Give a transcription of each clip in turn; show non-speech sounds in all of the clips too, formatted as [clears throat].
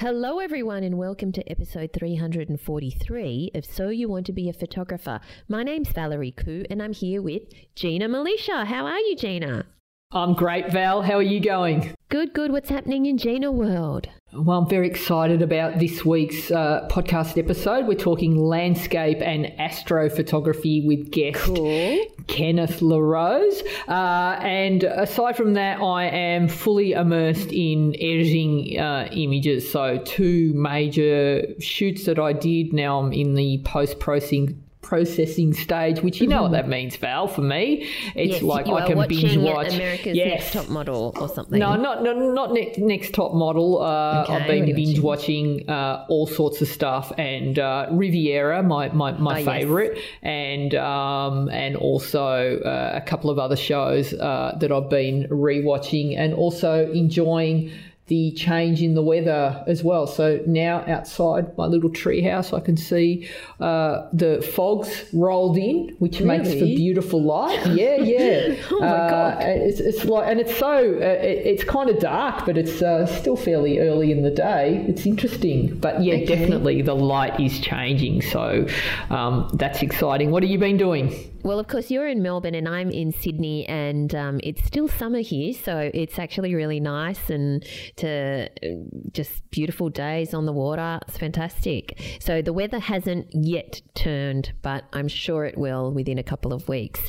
Hello, everyone, and welcome to episode 343 of So You Want to Be a Photographer. My name's Valerie Khoo, and I'm here with Gina Milicia. How are you, Gina? I'm great, Val. How are you going? Good, good. What's happening in Gina World? Well, I'm very excited about this week's uh, podcast episode. We're talking landscape and astrophotography with guest Cool. Kenneth LaRose. Uh, and aside from that, I am fully immersed in editing uh, images. So, two major shoots that I did. Now I'm in the post processing processing stage, which you know what that means, Val. For me, it's yes, like I can binge watch America's Yes. Next Top Model or something. No, not no, not next, next top model. Uh, Okay, I've been binge watching uh, all sorts of stuff, and uh, Riviera, my my, my yes. favorite, and um, and also uh, a couple of other shows uh, that I've been rewatching, and also enjoying the change in the weather as well. So now outside my little treehouse, I can see uh, the fogs rolled in, which makes for beautiful light. [laughs] Yeah, yeah. Oh my Uh, God. it's, it's like, and it's so, uh, it, it's kind of dark, but it's uh, still fairly early in the day. It's interesting, but yeah, Okay. definitely the light is changing. So um, that's exciting. What have you been doing? Well, of course, you're in Melbourne and I'm in Sydney, and um, it's still summer here, so it's actually really nice and to uh, just beautiful days on the water. It's fantastic. So the weather hasn't yet turned, but I'm sure it will within a couple of weeks.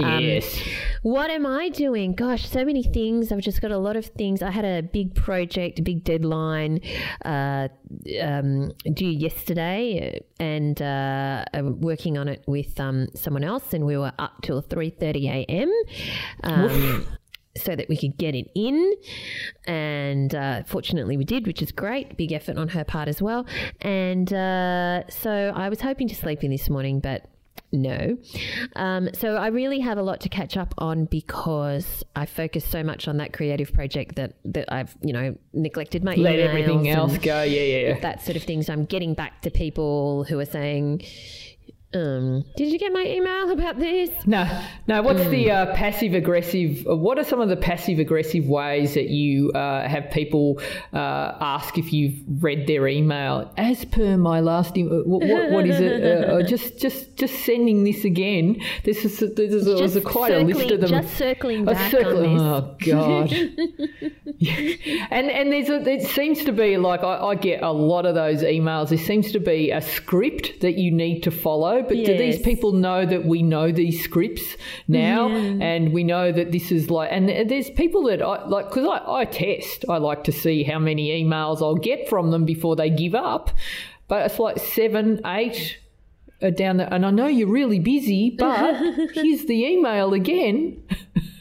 Um, yes. What am I doing? Gosh, so many things. I've just got a lot of things. I had a big project, a big deadline uh, um, due yesterday, and uh, working on it with um, someone else, and we were up till three thirty a.m. Um, so that we could get it in. And uh, fortunately, we did, which is great. Big effort on her part as well. And uh, so I was hoping to sleep in this morning, but no. Um, so I really have a lot to catch up on because I focused so much on that creative project that, that I've, you know, neglected my Let everything else go. Yeah, yeah, yeah. That sort of thing. So I'm getting back to people who are saying, um, did you get my email about this? No, no. What's the Hmm. uh, passive aggressive? uh, What are some of the passive aggressive ways that you uh, have people uh, ask if you've read their email? As per my last, email, what, what, what is it? Uh, uh, just, just, just sending this again. This is this is was a, quite a list of them. just circling back circle- on this. Oh God. [laughs] Yeah. And and there's a, it seems to be like I, I get a lot of those emails. There seems to be a script that you need to follow. But do these people know that we know these scripts now, mm-hmm. and we know that this is like? And there's people that I like because I, I test. I like to see how many emails I'll get from them before they give up. But it's like seven, eight. Down there, and I know you're really busy, but [laughs] here's the email again. [laughs]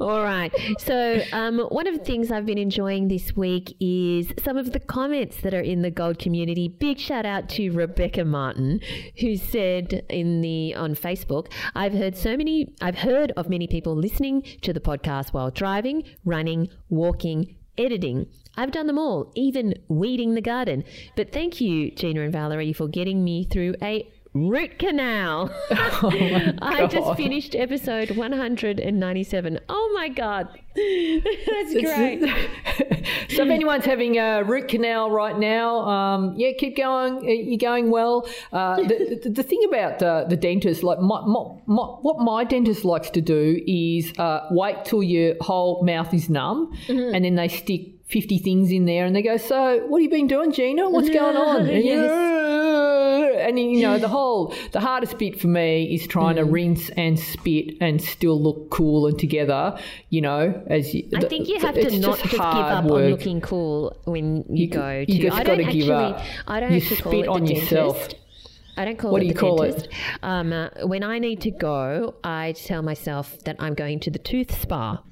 All right. So, um, one of the things I've been enjoying this week is some of the comments that are in the gold community. Big shout out to Rebecca Martin, who said in the on Facebook, "I've heard so many. I've heard of many people listening to the podcast while driving, running, walking." Editing. I've done them all, even weeding the garden. But thank you, Gina and Valerie, for getting me through a root canal. [laughs] I just finished episode 197. Oh my God. That's great. [laughs] so if anyone's having a root canal right now, um, yeah, keep going. You're going well. Uh, the, the, the thing about uh, the dentist, like my, my, my, what my dentist likes to do is uh, wait till your whole mouth is numb, and then they stick 50 things in there, and they go, "So what have you been doing, Gina? What's going on?" [laughs] And, you- and you know the whole the hardest bit for me is trying mm. to rinse and spit and still look cool and together. You know, as you, I think you have to not just, give up work. on looking cool when you, you go. To, you just got to give up. I don't you actually call it on yourself. Dentist. I don't call what it do you call dentist. It? Um, uh, when I need to go, I tell myself that I'm going to the tooth spa.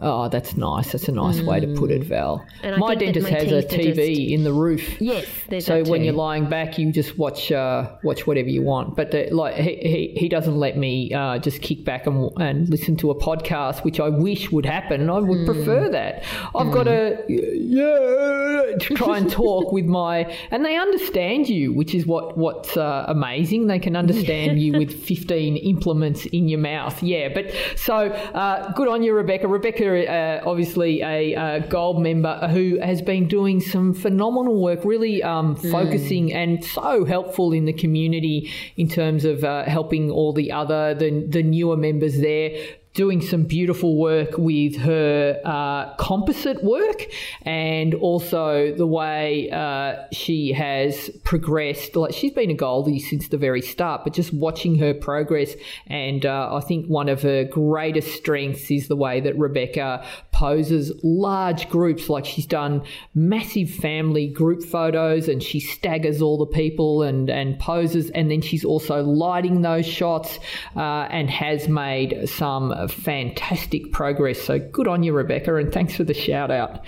Oh, that's nice. That's a nice mm. way to put it, mm. Val. my dentist my has a TV just... in the roof. Yes, so when you're lying back, you just watch uh, watch whatever you want. But the, like he, he, he doesn't let me uh, just kick back and, and listen to a podcast, which I wish would happen. I would mm. prefer that. I've mm. got to yeah to try and talk [laughs] with my and they understand you, which is what what's uh, amazing. They can understand you with 15 implements in your mouth. Yeah, but so uh, good on you, Rebecca. Rebecca uh, obviously a uh, gold member who has been doing some phenomenal work, really um, mm. focusing and so helpful in the community in terms of uh, helping all the other the the newer members there doing some beautiful work with her uh, composite work and also the way uh, she has progressed. Like she's been a Goldie since the very start, but just watching her progress. And uh, I think one of her greatest strengths is the way that Rebecca poses large groups. Like she's done massive family group photos and she staggers all the people and, and poses. And then she's also lighting those shots uh, and has made some fantastic progress. So good on you, Rebecca, and thanks for the shout out.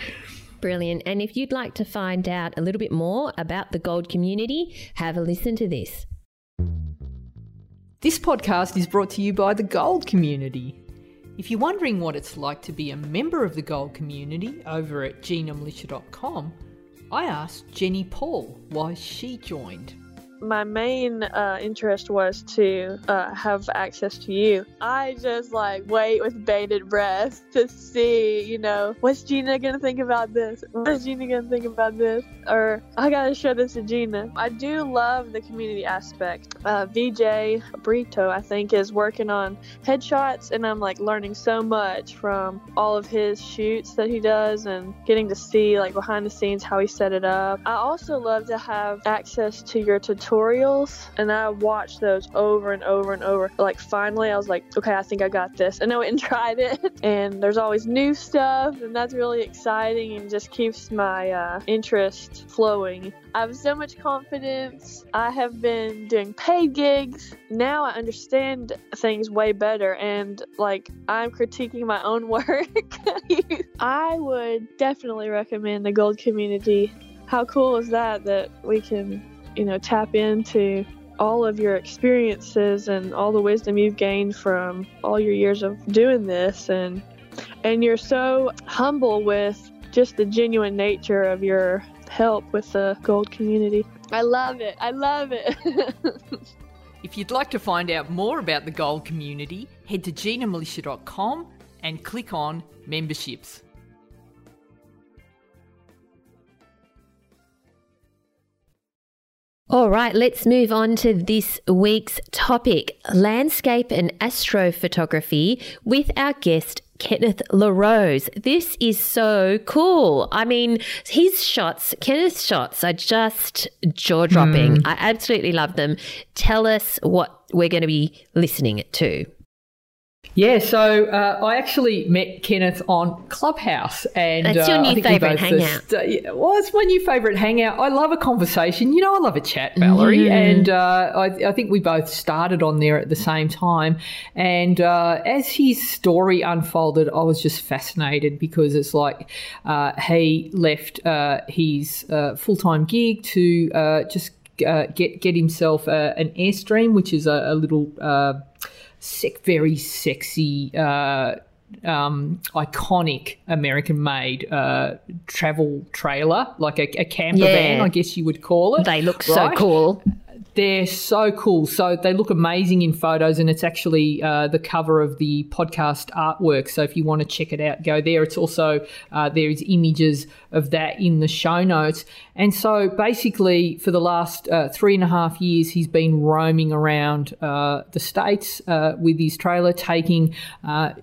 Brilliant. And if you'd like to find out a little bit more about the Gold community, have a listen to this. This podcast is brought to you by the Gold community. If you're wondering what it's like to be a member of the Gold community over at ginamilicia.com, I asked Jenny Paul why she joined my main uh, interest was to uh, have access to you. I just like wait with bated breath [laughs] to see, you know, what's Gina gonna think about this? What's Gina gonna think about this? Or I gotta show this to Gina. I do love the community aspect. Uh, VJ Brito, I think, is working on headshots, and I'm like learning so much from all of his shoots that he does and getting to see like behind the scenes how he set it up. I also love to have access to your tutorials tutorials and I watched those over and over and over. Like finally I was like, okay, I think I got this. And I went and [laughs] tried it. And there's always new stuff and that's really exciting and just keeps my uh, interest flowing. I have so much confidence. I have been doing paid gigs. Now I understand things way better and like I'm critiquing my own [laughs] work. I would definitely recommend the gold community. How cool is that that we can you know, tap into all of your experiences and all the wisdom you've gained from all your years of doing this and and you're so humble with just the genuine nature of your help with the gold community. I love it. I love it. [laughs] if you'd like to find out more about the gold community, head to ginamilicia.com and click on memberships. All right, let's move on to this week's topic landscape and astrophotography with our guest, Kenneth LaRose. This is so cool. I mean, his shots, Kenneth's shots are just jaw dropping. Mm. I absolutely love them. Tell us what we're going to be listening to. Yeah, so uh, I actually met Kenneth on Clubhouse, and that's your uh, new favourite hangout. Just, uh, well, it's my new favourite hangout. I love a conversation. You know, I love a chat, Valerie, mm. and uh, I, I, think we both started on there at the same time. And uh, as his story unfolded, I was just fascinated because it's like uh, he left his full time gig to just get get himself an airstream, which is a, a little sick, very sexy, uh, um, iconic American made uh, travel trailer, like a, a camper yeah. van, I guess you would call it. They look right? so cool. They're so cool. So they look amazing in photos, and it's actually uh, the cover of the podcast artwork. So if you want to check it out, go there. It's also uh, there's images of that in the show notes. And so basically, for the last uh, three and a half years, he's been roaming around uh, the states uh, with his trailer, taking uh,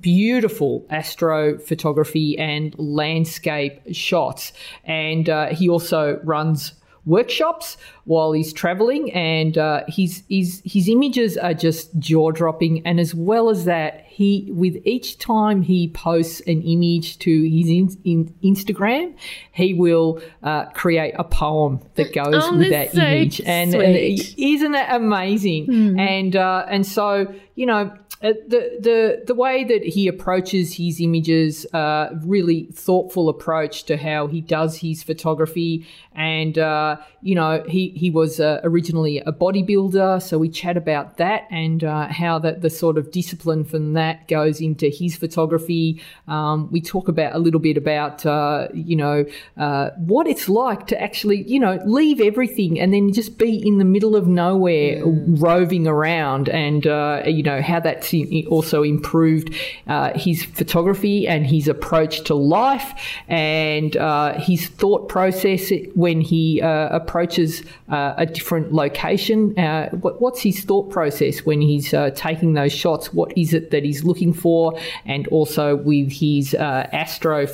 beautiful astrophotography and landscape shots. And he also runs workshops while he's traveling, and uh, his his his images are just jaw dropping. And as well as that, he with each time he posts an image to his in, in Instagram, he will uh, create a poem that [laughs] goes Oh, with that so image. And, and isn't that amazing? Hmm. And uh, and so you know. Uh, the the the way that he approaches his images, uh, really thoughtful approach to how he does his photography, and uh, you know he he was uh, originally a bodybuilder, so we chat about that and uh, how that the sort of discipline from that goes into his photography. Um, we talk about a little bit about uh, you know uh, what it's like to actually you know leave everything and then just be in the middle of nowhere roving around, and uh, you know how that's also improved uh, his photography and his approach to life and uh, his thought process when he uh, approaches uh, a different location. Uh, what, what's his thought process when he's uh, taking those shots? What is it that he's looking for? And also with his uh, astro.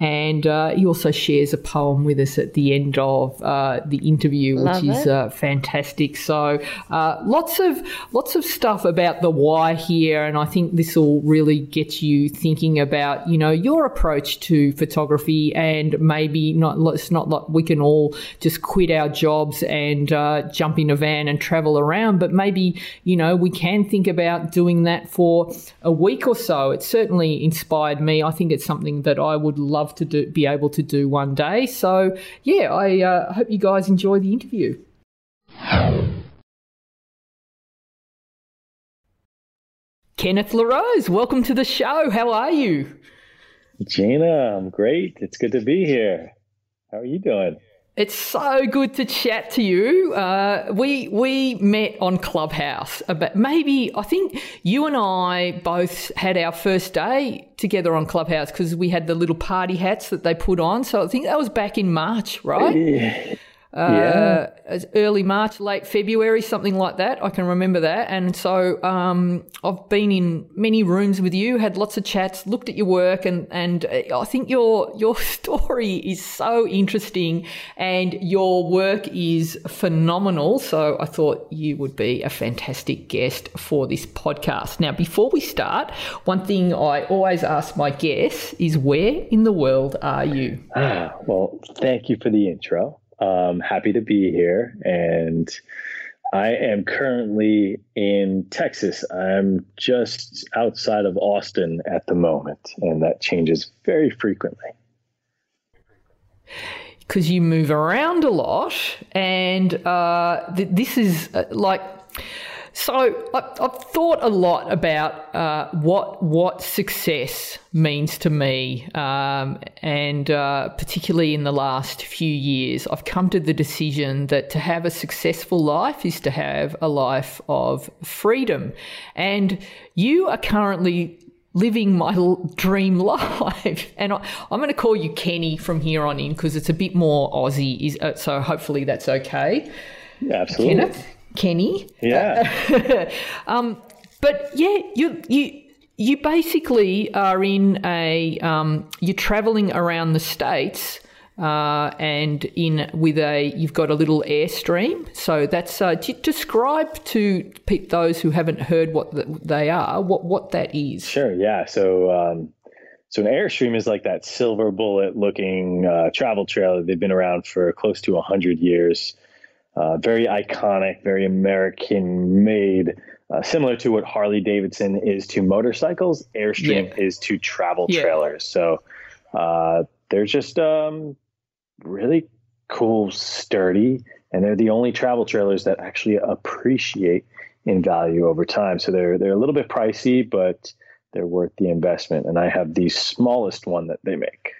And uh, he also shares a poem with us at the end of uh, the interview, Love which is uh, fantastic. So uh, lots of lots of stuff about the why here, and I think this will really get you thinking about you know your approach to photography, and maybe not. It's not like we can all just quit our jobs and uh, jump in a van and travel around, but maybe you know we can think about doing that for a week or so. It certainly inspired me. I think it's something that I would love to do, be able to do one day. So yeah, I uh, hope you guys enjoy the interview. Kenneth LaRose, welcome to the show. How are you? Gina, I'm great. It's good to be here. How are you doing? It's so good to chat to you. Uh, we we met on Clubhouse, but maybe I think you and I both had our first day together on Clubhouse because we had the little party hats that they put on. So I think that was back in March, right? Yeah. Uh, as early March, late February, something like that. I can remember that. And so um, I've been in many rooms with you, had lots of chats, looked at your work, and and uh, I think your your [laughs] story is so interesting, and your work is phenomenal. So I thought you would be a fantastic guest for this podcast. Now, before we start, one thing I always ask my guests is, where in the world are you? Ah, well, thank you for the intro. Um, happy to be here. And I am currently in Texas. I'm just outside of Austin at the moment, and that changes very frequently. because you move around a lot, and uh, th- this is uh, like. So I, I've thought a lot about uh, what what success means to me, um, and uh, particularly in the last few years, I've come to the decision that to have a successful life is to have a life of freedom, and you are currently living my l- dream [laughs] life. And I, I'm going to call you Kenny from here on in because it's a bit more Aussie. Is uh, so hopefully that's okay. Yeah, absolutely. Kenneth, Kenny. Yeah. [laughs] Um, but yeah, you you you basically are in a um, you're traveling around the states. Uh, and in with a you've got a little airstream so that's uh, you describe to those who haven't heard what th- they are what what that is Sure. Yeah. So, um, so an Airstream is like that silver bullet looking uh, travel trailer. They've been around for close to 100 years. Uh, very iconic, very American made. Uh, similar to what Harley Davidson is to motorcycles, Airstream Yeah. is to travel Yeah. trailers. So uh, they're just um, really cool, sturdy, and they're the only travel trailers that actually appreciate in value over time. So they're they're a little bit pricey, but they're worth the investment. And I have the smallest one that they make.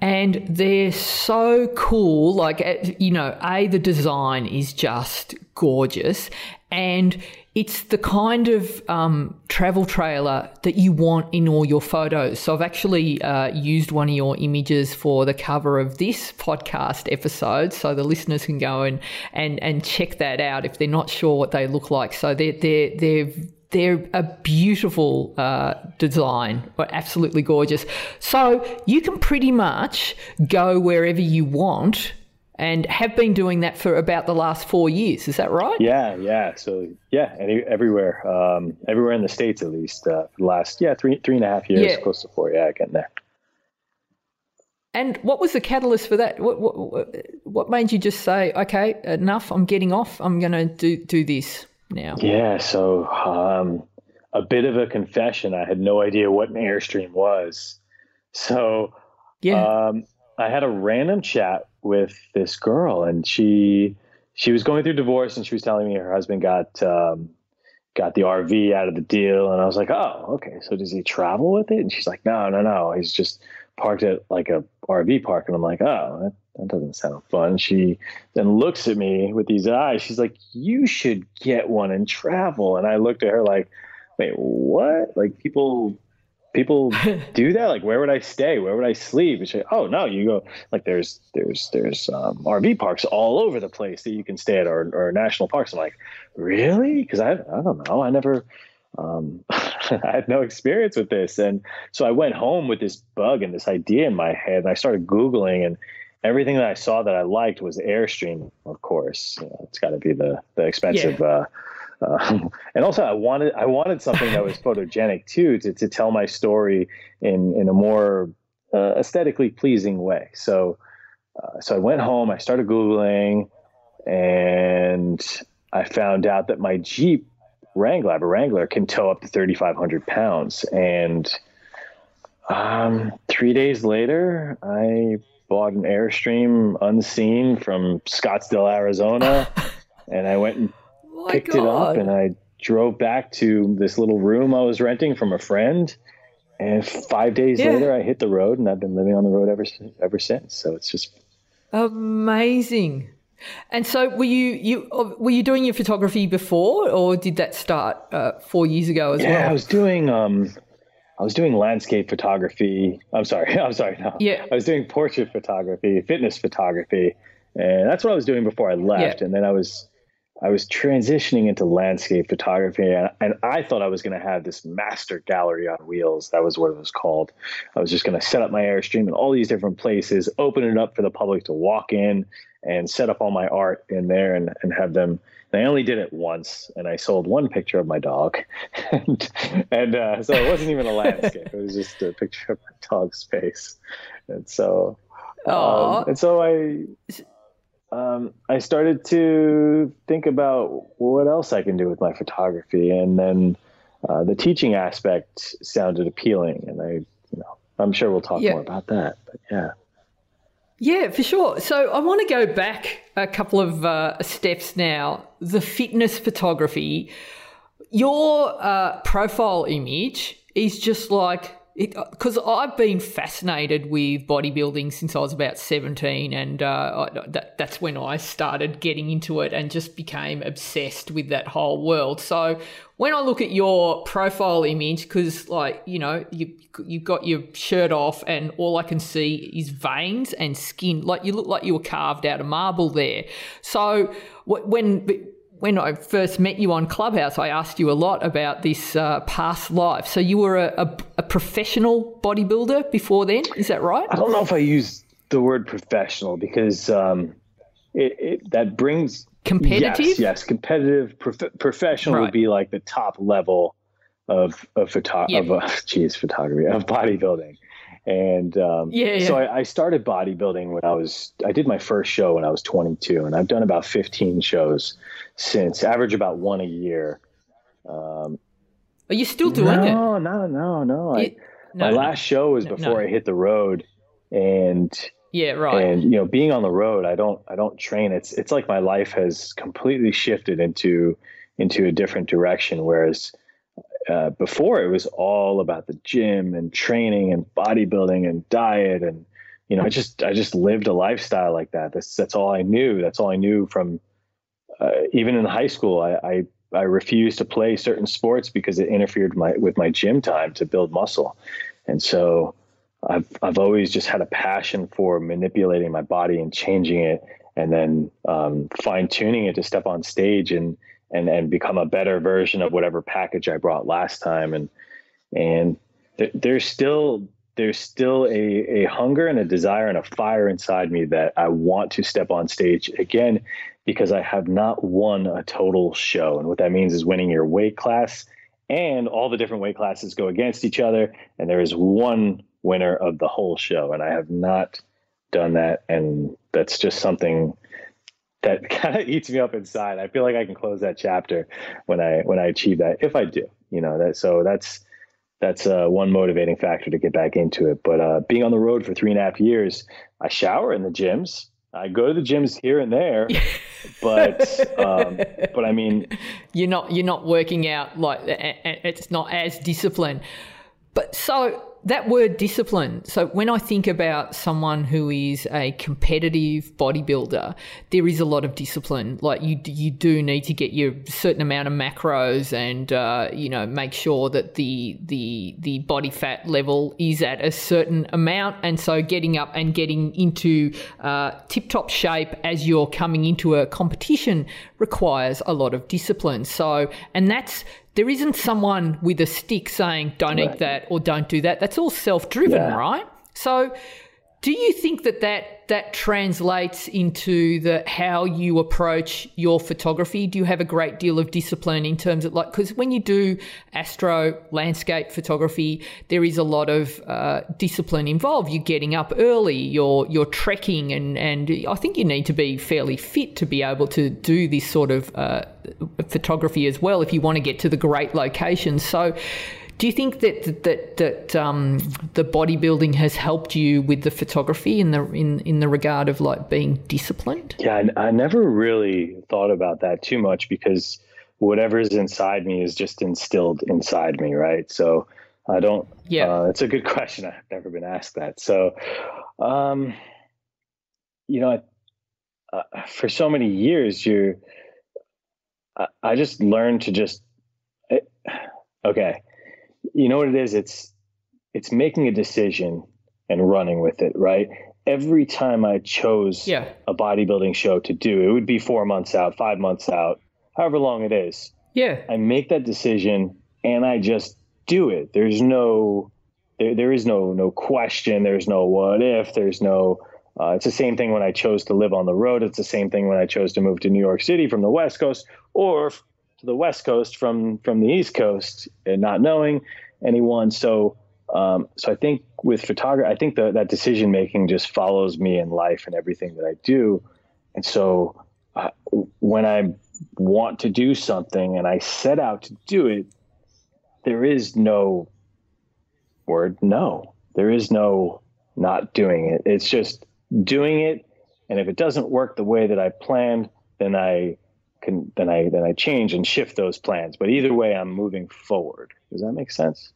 And they're so cool. Like, uh, you know, A, the design is just gorgeous, and it's the kind of um, travel trailer that you want in all your photos. So, I've actually uh, used one of your images for the cover of this podcast episode, so the listeners can go and, and, and check that out if they're not sure what they look like. So, they're, they're, they're they're a beautiful uh, design, absolutely gorgeous. So you can pretty much go wherever you want and have been doing that for about the last four years. Is that right? Yeah, yeah. So yeah, any, everywhere, um, everywhere in the states at least uh, for the last yeah three three and a half years, yeah. close to four. Yeah, getting there. And what was the catalyst for that? What, what, what made you just say, okay, enough, I'm getting off, I'm going to do, do this now? Yeah, so um, a bit of a confession. I had no idea what an Airstream was. So yeah. Um, I had a random chat with this girl, and she she was going through divorce, and she was telling me her husband got um, got the RV out of the deal, and I was like, oh, okay. So does he travel with it? And she's like, no, no, no. He's just parked at like a RV park. And I'm like, oh, that, doesn't sound fun. She then looks at me with these eyes. She's like, you should get one and travel. And I looked at her like, wait, what? Like people people [laughs] do that like where would i stay where would i sleep and she, oh no you go like there's there's there's um, rv parks all over the place that you can stay at or, or national parks i'm like really because I, I don't know i never um, [laughs] I had no experience with this. And so I went home with this bug and this idea in my head. And I started Googling and everything that I saw that I liked was Airstream, of course. You know, it's got to be the, the expensive. Yeah. Uh, uh, [laughs] and also, I wanted I wanted something that was [laughs] photogenic too to, to tell my story in in a more uh, aesthetically pleasing way. So uh, so I went home. I started googling, and I found out that my Jeep Wrangler, I have a Wrangler, can tow up to 3,500 pounds. And um, three days later, I bought an Airstream unseen from Scottsdale, Arizona. [laughs] and I went and picked God. it up and I drove back to this little room I was renting from a friend. And five days yeah. later, I hit the road, and I've been living on the road ever ever since. So it's just amazing. And so, were you you uh, were you doing your photography before, or did that start uh, four years ago as yeah, well? Yeah, I was doing um, I was doing landscape photography. I'm sorry, [laughs] I'm sorry. No, yeah, I was doing portrait photography, fitness photography, and that's what I was doing before I left. Yeah. And then I was I was transitioning into landscape photography, and, and I thought I was going to have this master gallery on wheels. That was what it was called. I was just going to set up my Airstream in all these different places, open it up for the public to walk in and set up all my art in there and, and have them. I only did it once, and I sold one picture of my dog, [laughs] and, and uh, so it wasn't even a landscape; it was just a picture of my dog's face. And so, um, and so I, um, I started to think about what else I can do with my photography, and then uh, the teaching aspect sounded appealing, and I, you know, I'm sure we'll talk yeah. more about that. But yeah. Yeah, for sure. So I want to go back a couple of uh, steps now. The fitness photography, your uh, profile image is just like because I've been fascinated with bodybuilding since I was about 17, and uh, that, that's when I started getting into it and just became obsessed with that whole world. So when I look at your profile image, because like you know you you've got your shirt off, and all I can see is veins and skin. Like you look like you were carved out of marble there. So when when I first met you on Clubhouse, I asked you a lot about this uh, past life. So you were a, a, a, professional bodybuilder before then, is that right? I don't know if I use the word professional because um, it, it, that brings competitive. Yes, yes, competitive. Prof- professional right. would be like the top level of of photo yep. of uh, [laughs] geez, photography of bodybuilding. And um, yeah, yeah, so I, I, started bodybuilding when I was, I did my first show when I was 22, and I've done about 15 shows since, average about one a year. Um, Are you still doing no, it? No, no, no, no. I, no my no, last show was before I hit the road, and yeah, right. And you know, being on the road, I don't, I don't train. It's, it's like my life has completely shifted into, into a different direction. Whereas uh, before it was all about the gym and training and bodybuilding and diet and you know I just I just lived a lifestyle like that. That's that's all I knew. That's all I knew from uh, even in high school. I, I I refused to play certain sports because it interfered my with my gym time to build muscle, and so I've I've always just had a passion for manipulating my body and changing it, and then um, fine tuning it to step on stage and and and become a better version of whatever package I brought last time. And and th- there's still there's still a, a hunger and a desire and a fire inside me that I want to step on stage again because I have not won a total show. And what that means is winning your weight class and all the different weight classes go against each other. And there is one winner of the whole show. And I have not done that. And that's just something that [laughs] kind of eats me up inside. I feel like I can close that chapter when I when I achieve that if I do. You know that so that's that's uh, one motivating factor to get back into it. But uh, being on the road for three and a half years, I shower in the gyms. I go to the gyms here and there, [laughs] but um, but I mean, [laughs] you're not you're not working out like it's not as disciplined. But so that word discipline. So when I think about someone who is a competitive bodybuilder, there is a lot of discipline. Like you, you do need to get your certain amount of macros, and uh, you know make sure that the the the body fat level is at a certain amount. And so getting up and getting into uh, tip top shape as you're coming into a competition requires a lot of discipline. So and that's there isn't someone with a stick saying, don't right. eat that or don't do that. That's all self driven, yeah. right? So, do you think that, that that translates into the how you approach your photography? Do you have a great deal of discipline in terms of like because when you do astro landscape photography, there is a lot of uh, discipline involved. You're getting up early, you're you're trekking, and and I think you need to be fairly fit to be able to do this sort of uh, photography as well if you want to get to the great locations. So do you think that that that um, the bodybuilding has helped you with the photography in the in in the regard of like being disciplined? Yeah, I, I never really thought about that too much because whatever's inside me is just instilled inside me, right? So I don't. Yeah, uh, it's a good [laughs] question. I've never been asked that. So, um, you know, uh, for so many years, you're. I, I just learned to just. It, okay, you know what it is? It's it's making a decision and running with it, right? Every time I chose yeah. a bodybuilding show to do, it would be four months out, five months out, however long it is. Yeah. I make that decision and I just do it. There's no there, there is no no question, there's no what if, there's no uh, it's the same thing when I chose to live on the road. It's the same thing when I chose to move to New York City from the West Coast, or to the West Coast from from the East Coast and not knowing anyone. So um, so I think with photography, I think that that decision making just follows me in life and everything that I do. And so uh, when I want to do something and I set out to do it, there is no word no. There is no not doing it. It's just doing it. And if it doesn't work the way that I planned, then I can then I then I change and shift those plans. But either way, I'm moving forward. Does that make sense?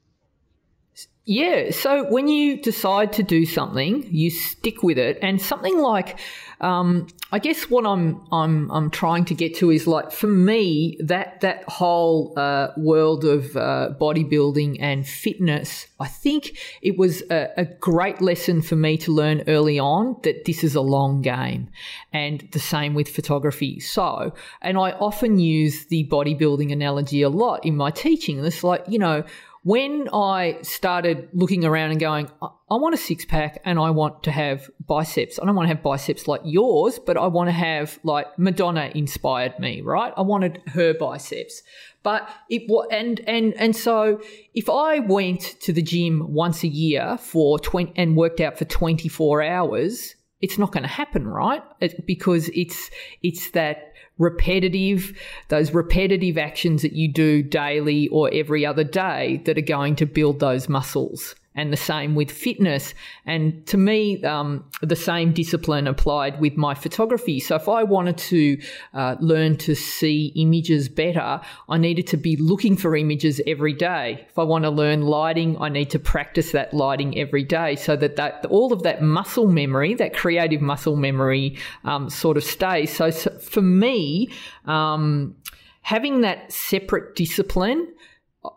Yeah. So when you decide to do something, you stick with it, and something like, um, I guess what I'm I'm I'm trying to get to is like for me that that whole uh, world of uh, bodybuilding and fitness. I think it was a, a great lesson for me to learn early on that this is a long game, and the same with photography. So, and I often use the bodybuilding analogy a lot in my teaching. And it's like you know when I started looking around and going, I want a six pack and I want to have biceps. I don't want to have biceps like yours, but I want to have like Madonna inspired me, right? I wanted her biceps. But it was, and, and, and so if I went to the gym once a year for 20 and worked out for 24 hours, it's not going to happen, right? It, because it's, it's that, repetitive, those repetitive actions that you do daily or every other day that are going to build those muscles and the same with fitness. And to me, um, the same discipline applied with my photography. So if I wanted to uh, learn to see images better, I needed to be looking for images every day. If I want to learn lighting, I need to practice that lighting every day so that, that all of that muscle memory, that creative muscle memory, um, sort of stays. So, so for me, um, having that separate discipline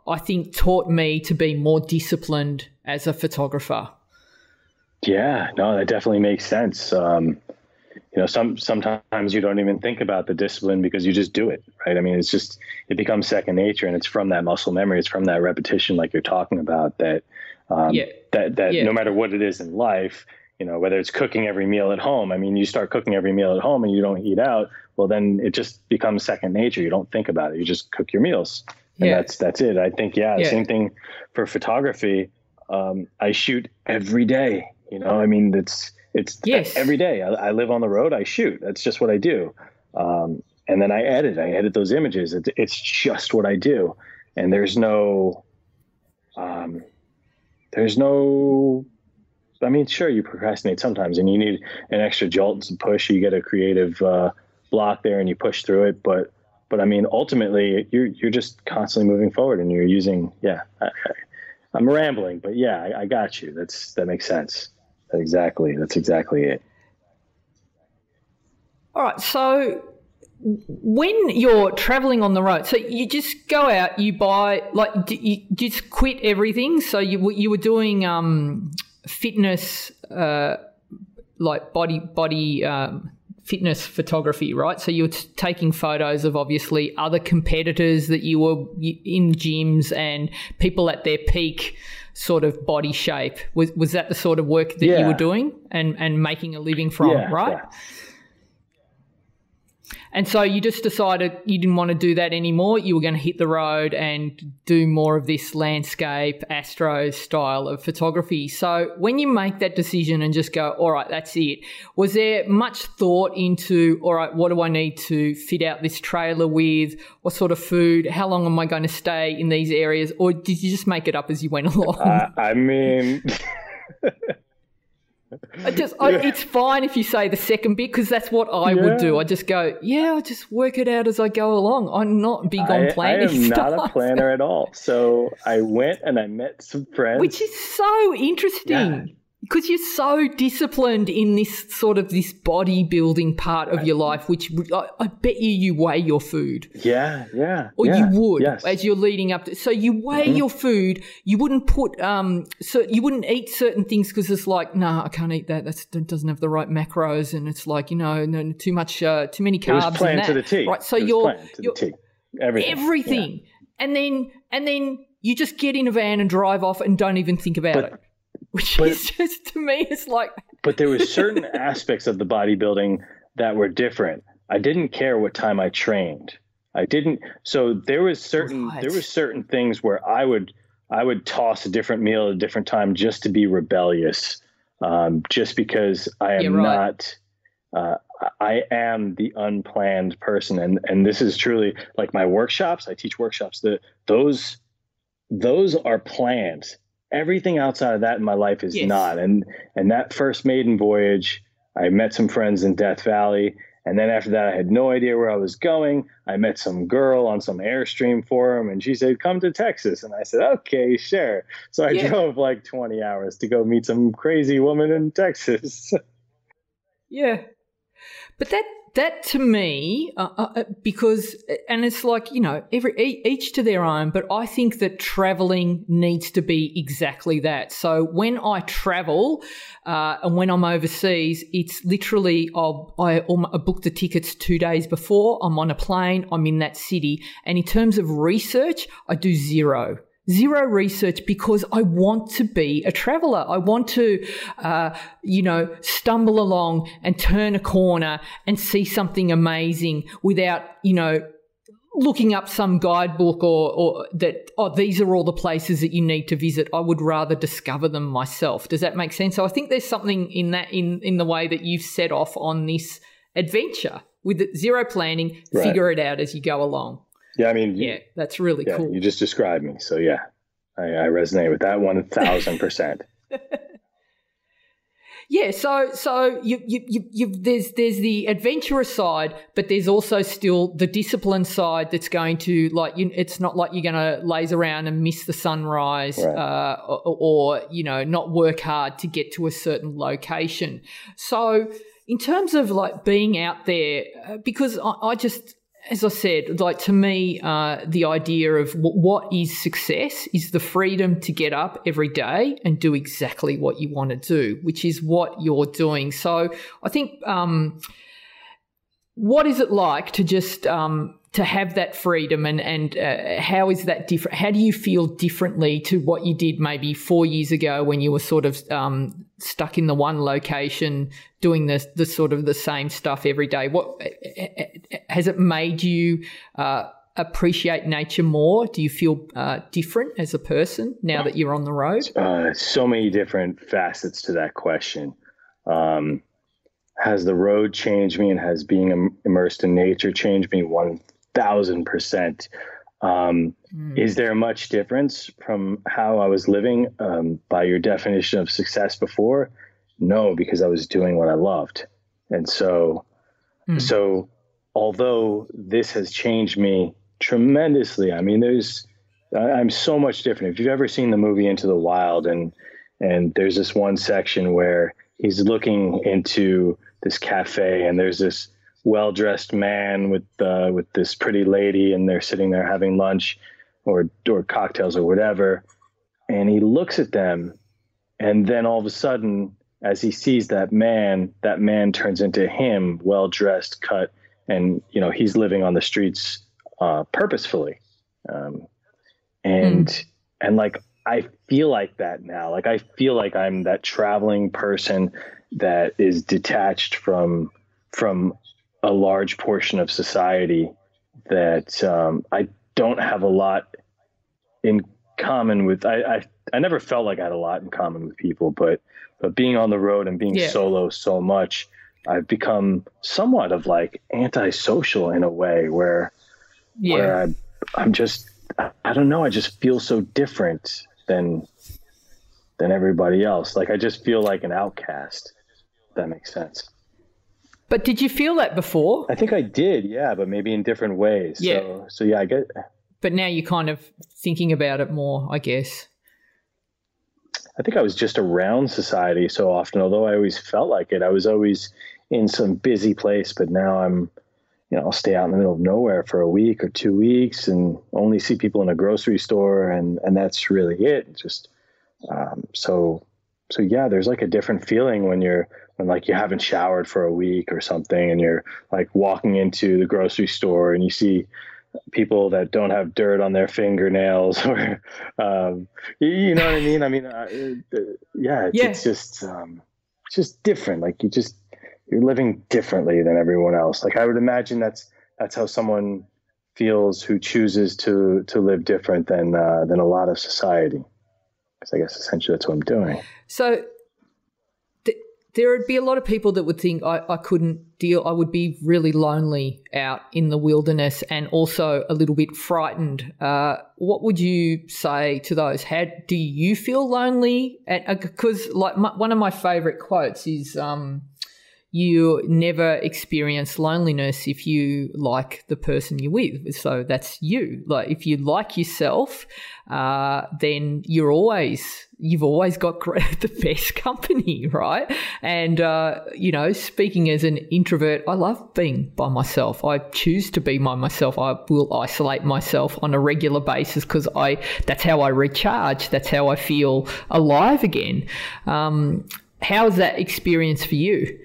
I think taught me to be more disciplined as a photographer. Yeah, no, that definitely makes sense. Um, you know, some sometimes you don't even think about the discipline because you just do it, right? I mean, it's just it becomes second nature, and it's from that muscle memory, it's from that repetition, like you're talking about, that um, yeah. that that yeah. no matter what it is in life, you know, whether it's cooking every meal at home. I mean, you start cooking every meal at home and you don't eat out, well, then it just becomes second nature. You don't think about it. You just cook your meals, and yeah. that's that's it. I think, yeah, same thing for photography. Um, I shoot every day. You know, I mean, it's it's yes. every day. I, I, live on the road. I shoot. That's just what I do. Um, and then I edit. I edit those images. It's, it's just what I do. And there's no, um, there's no. I mean, sure, you procrastinate sometimes, and you need an extra jolt to push. You get a creative uh, block there, and you push through it. But, but I mean, ultimately, you're you're just constantly moving forward, and you're using. Yeah, I, am rambling, but yeah, I, I got you. That's that makes sense. Exactly. That's exactly it. All right. So when you're traveling on the road, so you just go out, you buy, like, you just quit everything. So you you were doing um, fitness, uh, like body body um, fitness photography, right? So you're t- taking photos of obviously other competitors that you were in gyms and people at their peak sort of body shape. Was was that the sort of work that yeah. you were doing and and making a living from, yeah, right? Yeah. And so you just decided you didn't want to do that anymore. You were going to hit the road and do more of this landscape, astro style of photography. So when you make that decision and just go, all right, that's it, was there much thought into, all right, what do I need to fit out this trailer with? What sort of food? How long am I going to stay in these areas? Or did you just make it up as you went along? Uh, I mean, [laughs] I just, I, it's fine if you say the second bit because that's what I yeah. would do. I just go, yeah, I just work it out as I go along. I'm not big on planning. I am stuff. [laughs] not a planner at all. So I went and I met some friends, which is so interesting. Because you're so disciplined in this sort of this bodybuilding part of your life, which I, I, bet you you weigh your food. Yeah, yeah. Or yeah, you would yes. as you're leading up to. So you weigh mm-hmm. your food. You wouldn't put um. So you wouldn't eat certain things because it's like, nah, I can't eat that. That's, that doesn't have the right macros, and it's like you know, no, too much, uh, too many carbs. It was planned to the T. Right. So you're, you're everything. Everything. Yeah. And then and then you just get in a van and drive off and don't even think about but, it [laughs] which but, is just to me it's like [laughs] but there was certain [laughs] aspects of the bodybuilding that were different i didn't care what time i trained i didn't so there was certain there was certain things where i would i would toss a different meal at a different time just to be rebellious um, just because i am right. not uh, I am the unplanned person, and and this is truly like my workshops. I teach workshops. that those those are planned everything outside of that in my life is yes. not. And and that first maiden voyage, I met some friends in Death Valley. And then after that, I had no idea where I was going. I met some girl on some Airstream forum, and she said, "Come to Texas." And I said, "Okay, sure." So I yeah. drove like 20 hours to go meet some crazy woman in Texas. [laughs] yeah, but that that to me, uh, uh, uh, because, and it's like, you know, every each to their own, but I think that traveling needs to be exactly that. So when I travel uh, and when I'm overseas, it's literally I'll, I, I book the tickets two days before, I'm on a plane, I'm in that city. And in terms of research, I do zero zero research because I want to be a traveler. I want to, uh, you know, stumble along and turn a corner and see something amazing without, you know, looking up some guidebook or, or that, oh, these are all the places that you need to visit. I would rather discover them myself. Does that make sense? So I think there's something in that, in, in the way that you've set off on this adventure with zero planning, right. figure it out as you go along. Yeah, I mean, yeah, that's really yeah, cool. You just described me, so yeah, I, I resonate with that one thousand percent. [laughs] Yeah, so so you, you you you there's there's the adventurous side, but there's also still the discipline side that's going to like you. It's not like you're going to laze around and miss the sunrise, right. uh, or, or you know not work hard to get to a certain location. So in terms of like being out there, uh, because I, I just as I said, like to me, uh, the idea of w- what is success is the freedom to get up every day and do exactly what you want to do, which is what you're doing. So I think, um, what is it like to just um, to have that freedom and and uh, how is that different? How do you feel differently to what you did maybe four years ago when you were sort of um, stuck in the one location doing the the sort of the same stuff every day? What has it made you? Uh, appreciate nature more? Do you feel uh, different as a person now that you're on the road? Uh, so many different facets to that question. Um, has the road changed me and has being immersed in nature changed me one thousand percent. Um, mm. Is there much difference from how I was living um, by your definition of success before? No, because I was doing what I loved, and so, mm. so although this has changed me tremendously, I mean, there's I'm so much different. If you've ever seen the movie Into the Wild, and and there's this one section where he's looking into this cafe, and there's this well dressed man with uh, with this pretty lady, and they're sitting there having lunch or or cocktails or whatever, and he looks at them, and then all of a sudden, as he sees that man, that man turns into him, well dressed, cut, and you know he's living on the streets uh, purposefully, um, and mm. and like I feel like that now. Like I feel like I'm that traveling person that is detached from from a large portion of society that um, I don't have a lot in common with. I, I, I never felt like I had a lot in common with people, but but being on the road and being yeah. solo so much, I've become somewhat of like antisocial in a way where yeah. where I, I'm just I, I don't know. I just feel so different than than everybody else. Like I just feel like an outcast. that makes sense. But did you feel that before? I think I did, yeah, but maybe in different ways. Yeah. So, so yeah, I get. But now you're kind of thinking about it more, I guess. I think I was just around society so often, although I always felt like it. I was always in some busy place, but now I'm, you know, I'll stay out in the middle of nowhere for a week or two weeks and only see people in a grocery store, and and that's really it. Just um, so so yeah, there's like a different feeling when you're when like you haven't showered for a week or something and you're like walking into the grocery store and you see people that don't have dirt on their fingernails [laughs] or um, you, know what I mean? I mean, uh, uh, yeah, it's, yeah, it's just um, it's just different. Like you just you're living differently than everyone else. Like I would imagine that's that's how someone feels who chooses to to live different than uh, than a lot of society. Because I guess essentially that's what I'm doing. So there would be a lot of people that would think I, I couldn't deal. I would be really lonely out in the wilderness and also a little bit frightened. Uh, what would you say to those? How do you feel lonely? Because uh, like my, one of my favorite quotes is. Um, you never experience loneliness if you like the person you're with. So that's you. Like if you like yourself, uh, then you're always you've always got [laughs] the best company, right? And uh, you know, speaking as an introvert, I love being by myself. I choose to be by myself. I will isolate myself on a regular basis because I that's how I recharge. That's how I feel alive again. Um, how's that experience for you?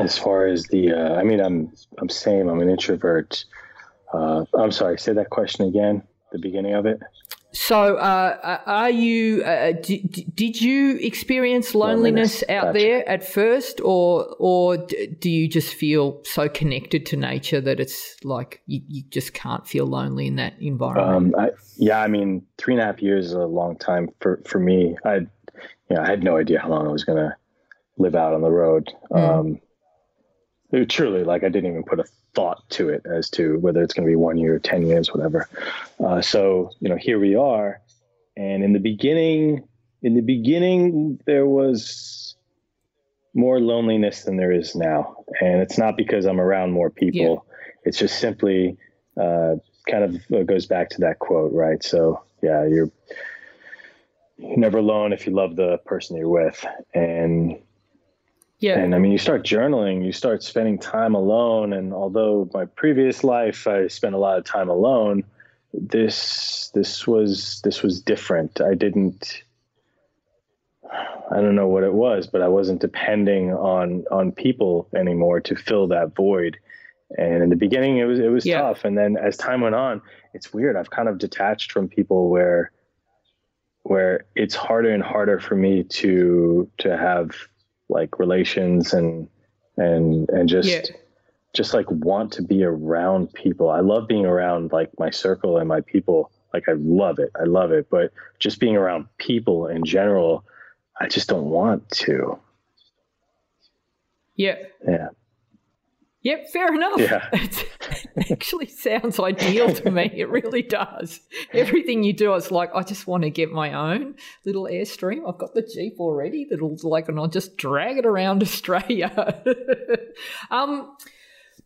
As far as the uh, i mean i'm i'm same i'm an introvert uh, i'm sorry say that question again the beginning of it so uh, are you uh, d- did you experience loneliness, loneliness. out gotcha. there at first or or do you just feel so connected to nature that it's like you, you just can't feel lonely in that environment um, I, yeah i mean three and a half years is a long time for for me i you know i had no idea how long i was going to live out on the road mm. um, it, truly like I didn't even put a thought to it as to whether it's going to be one year, 10 years, whatever. Uh, so, you know, here we are. And in the beginning, in the beginning, there was more loneliness than there is now. And it's not because I'm around more people. Yeah. It's just simply uh, kind of goes back to that quote, right? So, yeah, you're never alone if you love the person you're with. And Yeah. And I mean, you start journaling, you start spending time alone. And although my previous life, I spent a lot of time alone, this, this was, this was different. I didn't, I don't know what it was, but I wasn't depending on, on people anymore to fill that void. And in the beginning, it was, it was Yeah. tough. And then as time went on, it's weird. I've kind of detached from people where, where it's harder and harder for me to, to have like relations and and and just Yeah. just like want to be around people. I love being around like my circle and my people. Like I love it. I love it. But just being around people in general, I just don't want to. Yeah. Yeah. Yep, fair enough. Yeah. [laughs] [laughs] Actually sounds ideal to me. It really does. Everything you do, it's like I just want to get my own little airstream. I've got the Jeep already. That'll like, and I'll just drag it around [laughs] Australia. um,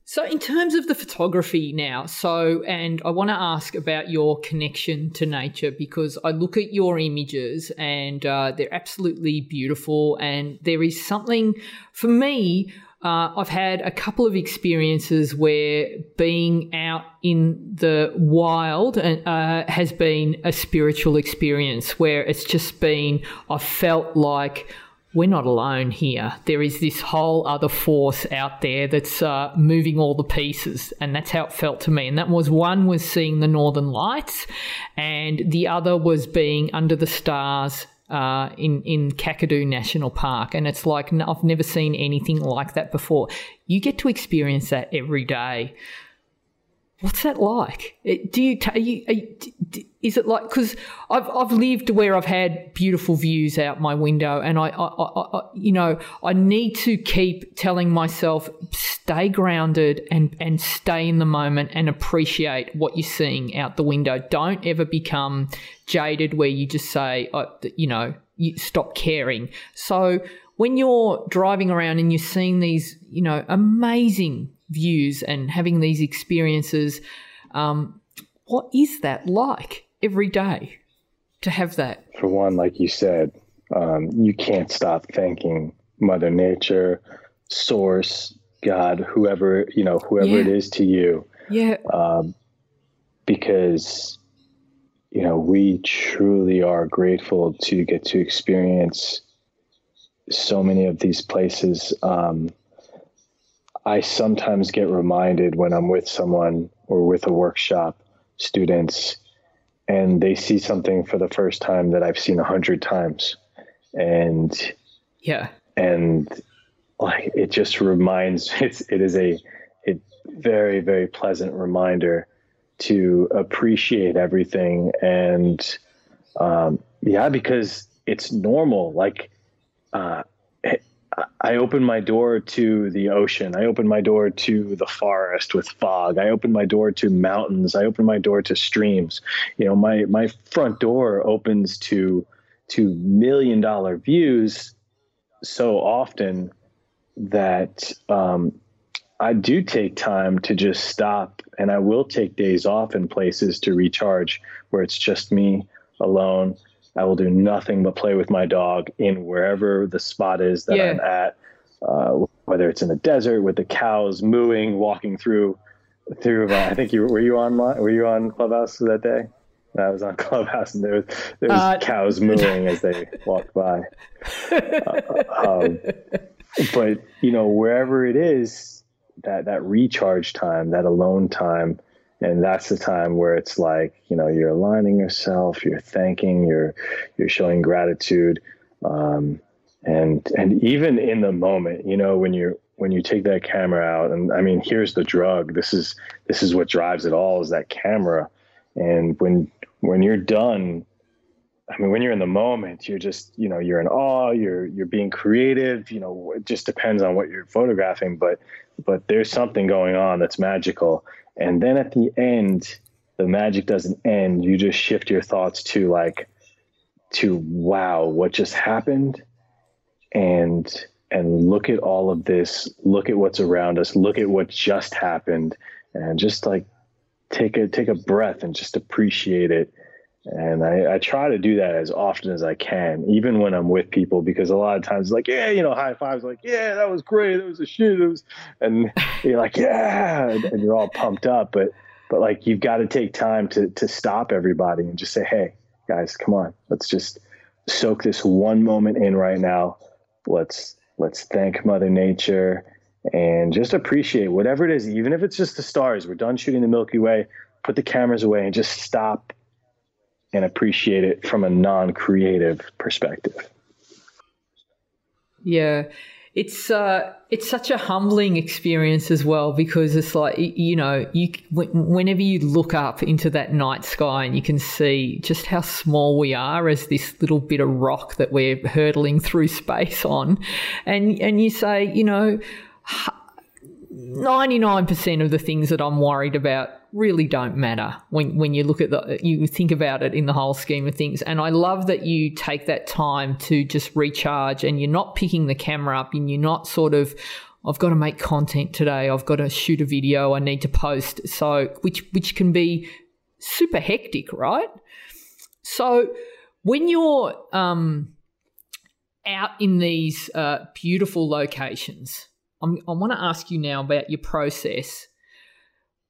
so in terms of the photography now, so and I want to ask about your connection to nature because I look at your images and uh, they're absolutely beautiful, and there is something for me. Uh, I've had a couple of experiences where being out in the wild uh, has been a spiritual experience where it's just been, I felt like we're not alone here. There is this whole other force out there that's uh, moving all the pieces, and that's how it felt to me. And that was one was seeing the northern lights, and the other was being under the stars uh, in in Kakadu National Park, and it's like I've never seen anything like that before. You get to experience that every day. What's that like? Do you, are you, are you is it like, because I've, I've lived where I've had beautiful views out my window and I, I, I, I, you know, I need to keep telling myself, stay grounded and, and stay in the moment and appreciate what you're seeing out the window. Don't ever become jaded where you just say, uh, you know, you stop caring. So when you're driving around and you're seeing these, you know, amazing views and having these experiences, um, what is that like every day to have that? For one, like you said, um, you can't stop thanking Mother Nature, Source, God, whoever you know, whoever Yeah. it is to you. Yeah, um, because you know we truly are grateful to get to experience so many of these places. Um, I sometimes get reminded when I'm with someone or with a workshop, students, and they see something for the first time that I've seen a hundred times, and yeah, and like it just reminds [laughs] it's it is a a very very pleasant reminder to appreciate everything. And um, yeah because it's normal. Like uh, I open my door to the ocean. I open my door to the forest with fog. I open my door to mountains. I open my door to streams. You know, my my front door opens to to million dollar views so often that um, I do take time to just stop, and I will take days off in places to recharge where it's just me alone. I will do nothing but play with my dog in wherever the spot is that Yeah. I'm at, uh, whether it's in the desert with the cows mooing, walking through through. Uh, I think you were you on were you on Clubhouse that day? I was on [laughs] Clubhouse, and there was there was Uh, cows mooing as they [laughs] walked by. um, but you know, wherever it is, that that recharge time, that alone time, and that's the time where it's like you know you're aligning yourself, you're thanking, you're you're showing gratitude, um, and and even in the moment, you know, when you're when you take that camera out, and I mean, here's the drug. This is this is what drives it all is that camera, and when when you're done I mean, when you're in the moment, you're just, you know, you're in awe, you're, you're being creative, you know, it just depends on what you're photographing, but, but there's something going on that's magical. And then at the end, the magic doesn't end. You just shift your thoughts to like, to wow, what just happened? And, and look at all of this, look at what's around us, look at what just happened and just like take a, take a breath and just appreciate it And I, I, try to do that as often as I can, even when I'm with people, because a lot of times, like, yeah, you know, high fives, like, yeah, that was great, that was a shoot, it was, and [laughs] you're like, yeah, and you're all pumped up, but, but like, you've got to take time to to stop everybody and just say, hey, guys, come on, let's just soak this one moment in right now. Let's let's thank Mother Nature and just appreciate whatever it is, even if it's just the stars. We're done shooting the Milky Way. Put the cameras away and just stop and appreciate it from a non-creative perspective. Yeah, it's uh, it's such a humbling experience as well because it's like you know you whenever you look up into that night sky and you can see just how small we are as this little bit of rock that we're hurtling through space on, and and you say you know. 99% of the things that I'm worried about really don't matter when, when you look at the you think about it in the whole scheme of things. And i love that you take that time to just recharge and you're not picking the camera up and you're not sort of i've got to make content today. I've got to shoot a video. I need to post. So which which can be super hectic right? So when you're um, out in these uh, beautiful locations I'm, i want to ask you now about your process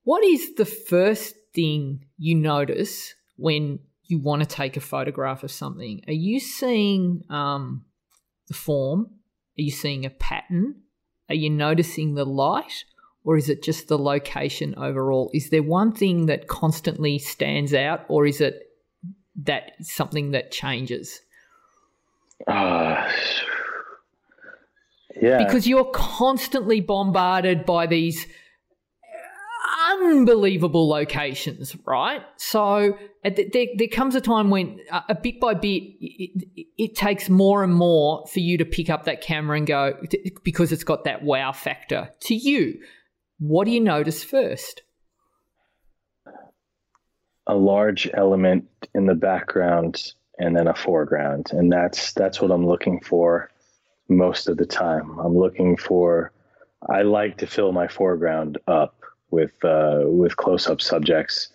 what is the first thing you notice when you want to take a photograph of something? Are you seeing um, the form? Are you seeing a pattern? Are you noticing the light? Or is it just the location overall? Is there one thing that constantly stands out, or is it that something that changes? Uh, yeah. Because you're constantly bombarded by these unbelievable locations, right? So there, there comes a time when, uh, a bit by bit, it, it, takes more and more for you to pick up that camera and go because it's got that wow factor. To you, what do you notice first? A large element in the background and then a foreground, and that's that's what I'm looking for most of the time. I'm looking for. I like to fill my foreground up with uh, with close up subjects,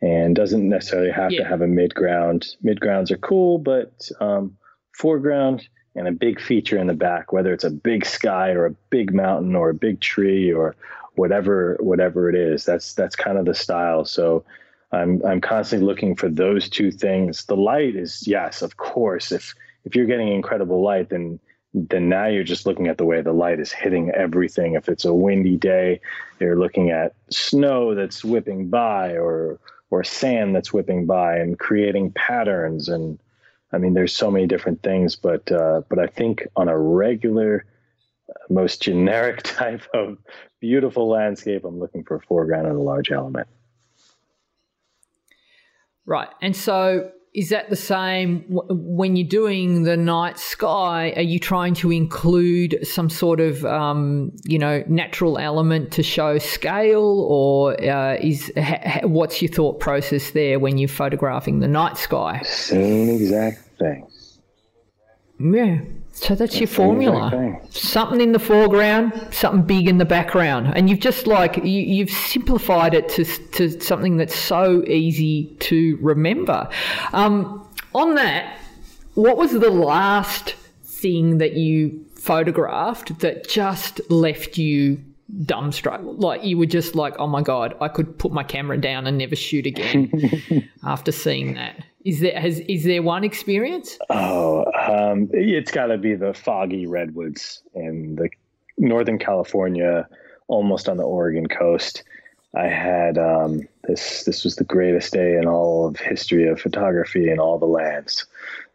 and doesn't necessarily have yeah. to have a mid ground. Mid grounds are cool, but um, foreground and a big feature in the back, whether it's a big sky or a big mountain or a big tree or whatever whatever it is. That's that's kind of the style. So I'm I'm constantly looking for those two things. The light is yes, of course. If if you're getting incredible light, then then now you're just looking at the way the light is hitting everything. If it's a windy day, you're looking at snow that's whipping by or or sand that's whipping by and creating patterns and I mean there's so many different things but uh, but I think on a regular most generic [laughs] type of beautiful landscape I'm looking for a foreground and a large element. Right. And so is that the same when you're doing the night sky? Are you trying to include some sort of, um, you know, natural element to show scale, or uh, is ha, what's your thought process there when you're photographing the night sky? Same exact thing. Yeah. So that's, your formula. Something in the foreground, something big in the background, and you've just like you, have simplified it to to something that's so easy to remember. Um, on that, what was the last thing that you photographed that just left you dumbstruck? Like you were just like, oh my god, I could put my camera down and never shoot again [laughs] after seeing that. Is there has is there one experience? Oh, um, it's got to be the foggy redwoods in the Northern California, almost on the Oregon coast. I had um, this. This was the greatest day in all of history of photography in all the lands.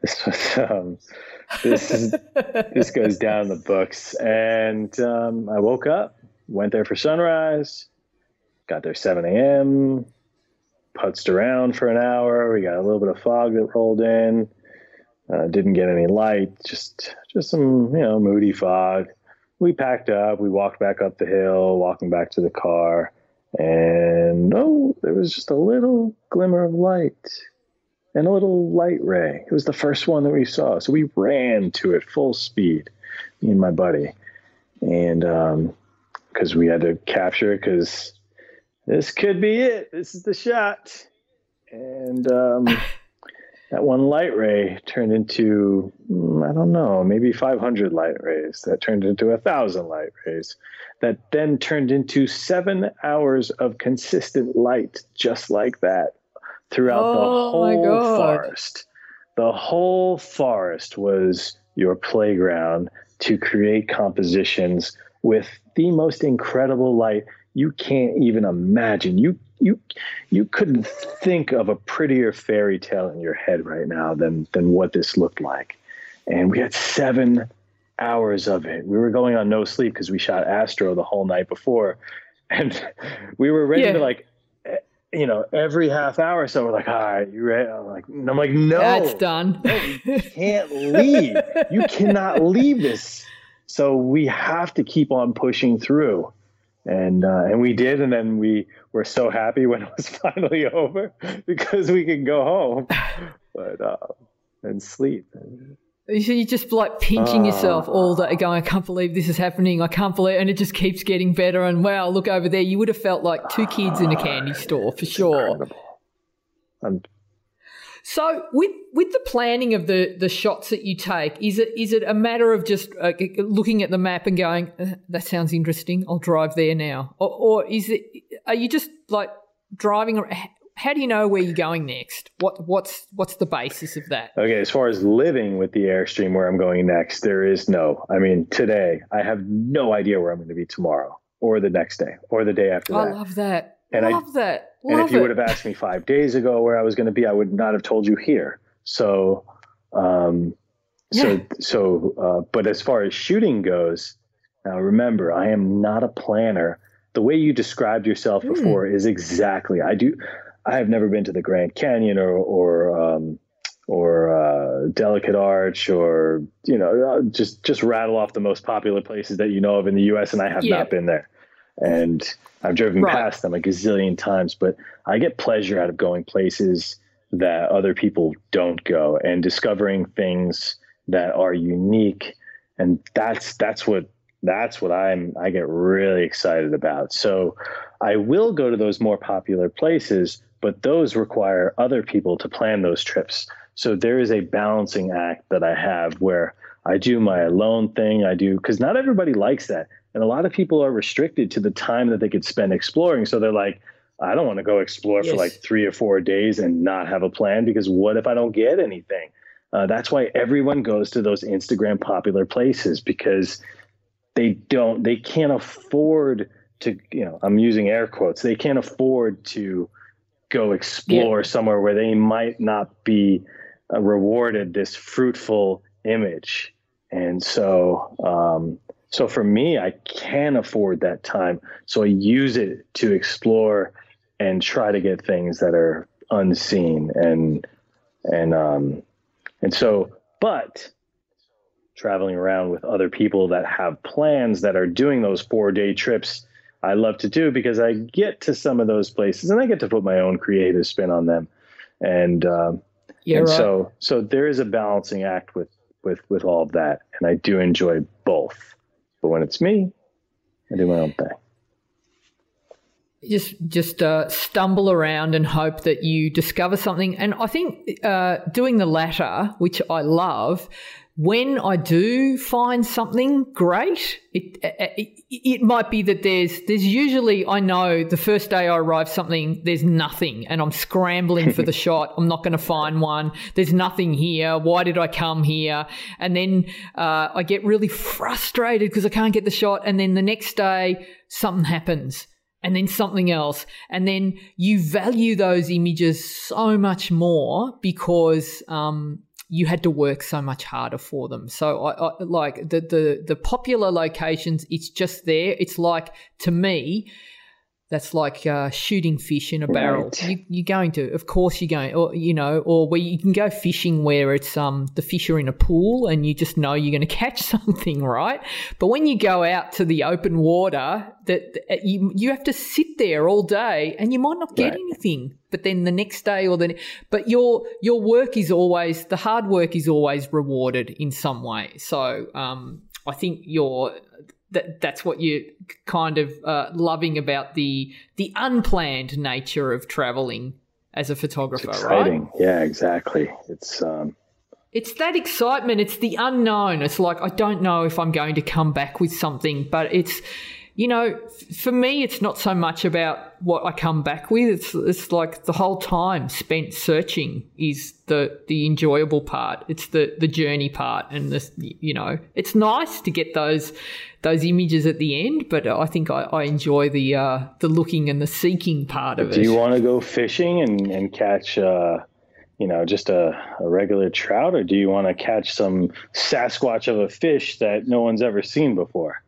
This was um, this is, [laughs] this goes down in the books, and um, I woke up, went there for sunrise, got there 7 a.m putzed around for an hour. We got a little bit of fog that rolled in. Uh, didn't get any light, just just some you know moody fog. We packed up. We walked back up the hill, walking back to the car, and oh, there was just a little glimmer of light and a little light ray. It was the first one that we saw, so we ran to it full speed, me and my buddy, and because um, we had to capture it because this could be it. This is the shot. And um, [laughs] that one light ray turned into mm, I don't know, maybe 500 light rays. That turned into a thousand light rays. That then turned into seven hours of consistent light, just like that, throughout Oh, the whole forest. The whole forest was your playground to create compositions with the most incredible light you can't even imagine. You you you couldn't think of a prettier fairy tale in your head right now than than what this looked like. And we had seven hours of it. We were going on no sleep because we shot Astro the whole night before, and [laughs] we were ready Yeah. to like. You know, every half hour or so, we're like, "All right, you ready?" I'm like, and I'm like, "No, That's done. can't leave. You cannot leave this. So we have to keep on pushing through. And uh, and we did, and then we were so happy when it was [laughs] finally over because we could go home, but uh, and sleep. You're just like pinching Ah. yourself all day, going, I can't believe this is happening. I can't believe, and it just keeps getting better. And wow, look over there. You would have felt like two kids in a candy store for sure. I'm So with with the planning of the the shots that you take, is it is it a matter of just uh, looking at the map and going, "Uh, that sounds interesting. I'll drive there now, or, or is it? Are you just like driving? How do you know where you're going next? What what's what's the basis of that? Okay, as far as living with the Airstream where I'm going next, there is no. I mean, today I have no idea where I'm going to be tomorrow, or the next day, or the day after I that. love that. And I- love that. And if you it. would have asked me five days ago where I was going to be, I would not have told you here. So, um, so, Yeah. so, uh, but as far as shooting goes, now remember, I am not a planner. The way you described yourself Hmm. before is exactly. I do. I have never been to the Grand Canyon or or um, or uh, Delicate Arch or you know uh, just just rattle off the most popular places that you know of in the U.S. and I have Yeah. not been there. And I've driven Right. past them a gazillion times, but I get pleasure out of going places that other people don't go and discovering things that are unique. And that's that's what that's what I'm I get really excited about. So I will go to those more popular places, but those require other people to plan those trips. So there is a balancing act that I have where I do my alone thing. I do because not everybody likes that. And a lot of people are restricted to the time that they could spend exploring. So they're like, I don't want to go explore Yes. for like three or four days and not have a plan because what if I don't get anything? Uh, that's why everyone goes to those Instagram popular places because they don't, they can't afford to, you know, I'm using air quotes, they can't afford to go explore somewhere where they might not be uh, rewarded this fruitful image. And so, um, so for me, I can afford that time. So I use it to explore and try to get things that are unseen and, and, um, and so, but traveling around with other people that have plans that are doing those four day trips, I love to do because I get to some of those places and I get to put my own creative spin on them. And, um, yeah, and right. so so there is a balancing act with with with all of that and i do enjoy both but when it's me i do my own thing just just uh, stumble around and hope that you discover something. And I think uh, doing the latter, which I love, when I do find something great, it, it it might be that there's there's usually I know the first day I arrive something there's nothing and I'm scrambling for the [laughs] shot. I'm not going to find one. There's nothing here. Why did I come here? And then uh, I get really frustrated because I can't get the shot. And then the next day something happens and then something else. And then you value those images so much more because um, you had to work so much harder for them. So I, I like the, the the popular locations, it's just there. It's like to me, that's like uh, shooting fish in a barrel. Right. You, you're going to, of course, you're going, or you know, or where you can go fishing where it's um the fish are in a pool and you just know you're going [laughs] to catch something, right? But when you go out to the open water, that that you you have to sit there all day and you might not get Right. anything. But then the next day or the, but your your work is always the hard work is always rewarded in some way. So um, I think your that that's what you're kind of uh, loving about the the unplanned nature of traveling as a photographer, it's exciting. right? Yeah, exactly. It's um, it's that excitement. It's the unknown. It's like I don't know if I'm going to come back with something, but it's you know, for me, it's not so much about what I come back with. It's it's like the whole time spent searching is the the enjoyable part. It's the the journey part, and this you know, it's nice to get those those images at the end, but I think I, I enjoy the uh, the looking and the seeking part of do it. Do you want to go fishing and and catch? Uh, you know, just a, a regular trout, or do you want to catch some Sasquatch of a fish that no one's ever seen before?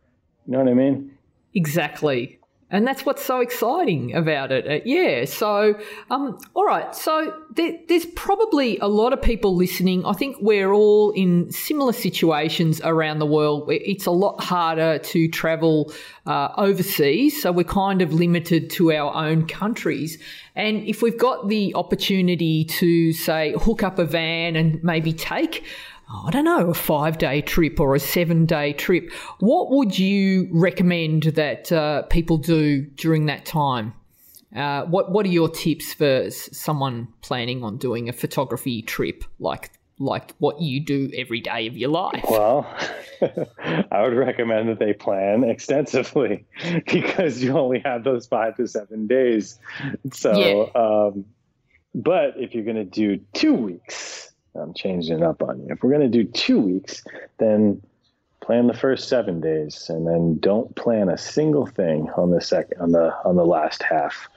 You know what I mean? Exactly. And that's what's so exciting about it. Uh, yeah. So, um, all right. So there, there's probably a lot of people listening. I think we're all in similar situations around the world. It's a lot harder to travel uh, overseas. So we're kind of limited to our own countries. And if we've got the opportunity to, say, hook up a van and maybe take I don't know, a five day trip or a seven day trip, what would you recommend that uh, people do during that time? Uh, what What are your tips for someone planning on doing a photography trip like like what you do every day of your life? Well, [laughs] I would recommend that they plan extensively [laughs] because you only have those five to seven days. So, yeah. um, but if you're going to do two weeks, I'm changing it up on you. If we're going to do two weeks, then plan the first seven days, and then don't plan a single thing on the second on the on the last half,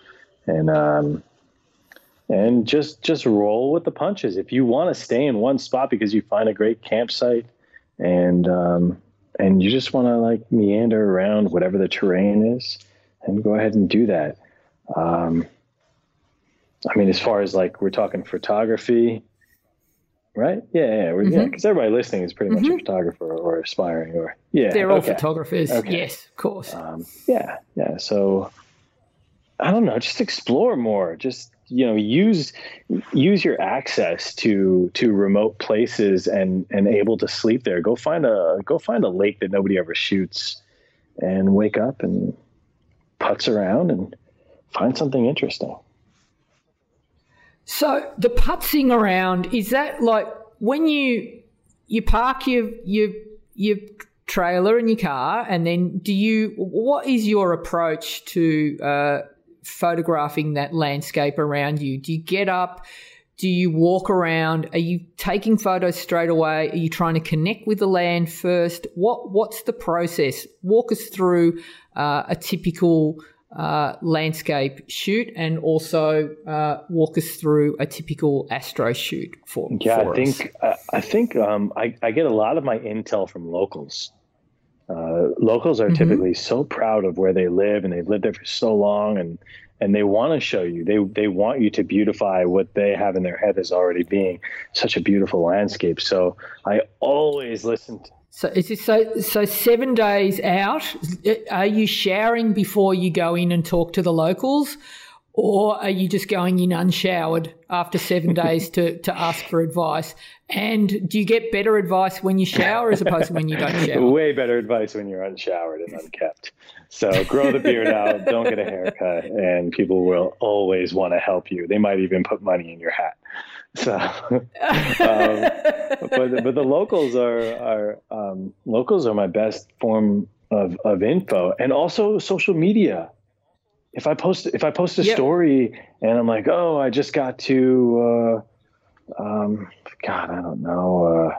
and um, and just just roll with the punches. If you want to stay in one spot because you find a great campsite, and um, and you just want to like meander around whatever the terrain is, and go ahead and do that. Um, I mean, as far as like we're talking photography, right? Yeah, yeah, mm-hmm. yeah. Because everybody listening is pretty much mm-hmm. a photographer or aspiring, or yeah, they're all okay. photographers. Okay. Yes, of course. Um, yeah, yeah. So I don't know. Just explore more. Just you know, use use your access to to remote places and and able to sleep there. Go find a go find a lake that nobody ever shoots, and wake up and putz around and find something interesting. So the putzing around is that like when you you park your your your trailer and your car, and then do you? What is your approach to uh, photographing that landscape around you? Do you get up? Do you walk around? Are you taking photos straight away? Are you trying to connect with the land first? What What's the process? Walk us through uh, a typical uh, landscape shoot and also uh, walk us through a typical astro shoot for yeah for i think uh, i think um, I, I, get a lot of my intel from locals. Uh, locals are mm-hmm. typically so proud of where they live and they've lived there for so long and and they want to show you. They they want you to beautify what they have in their head as already being such a beautiful landscape. So i always listen to so is it so so seven days out? Are you showering before you go in and talk to the locals, or are you just going in unshowered after seven [laughs] days to, to ask for advice? And do you get better advice when you shower as opposed to when you don't shower? [laughs] Way better advice when you're unshowered and unkept. So grow the beard out, don't get a haircut, and people will always want to help you. They might even put money in your hat. So, um, but but the locals are are um, locals are my best form of, of info, and also social media. If I post if I post a story and I'm like, oh, I just got to, uh, um, God, I don't know,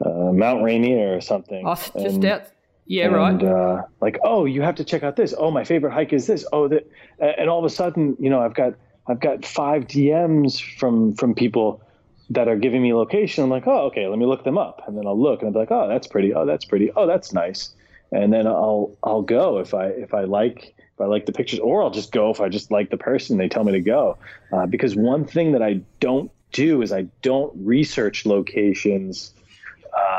uh, uh, Mount Rainier or something. Oh, just and, out. Yeah, and, right. Uh, like, oh, you have to check out this. Oh, my favorite hike is this. Oh, that, and all of a sudden, you know, I've got I've got five DMs from from people that are giving me location. I'm like, oh, okay, let me look them up, and then I'll look and I'll be like, oh, that's pretty. Oh, that's pretty. Oh, that's nice. And then I'll I'll go if I if I like if I like the pictures, or I'll just go if I just like the person. They tell me to go uh, because one thing that I don't do is I don't research locations.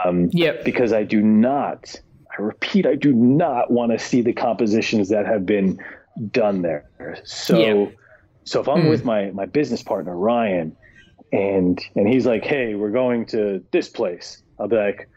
Um, yep. Because I do not. I repeat, I do not want to see the compositions that have been done there. So. Yep so if I'm mm. with my my business partner Ryan, and and he's like, "Hey, we're going to this place," I'll be like,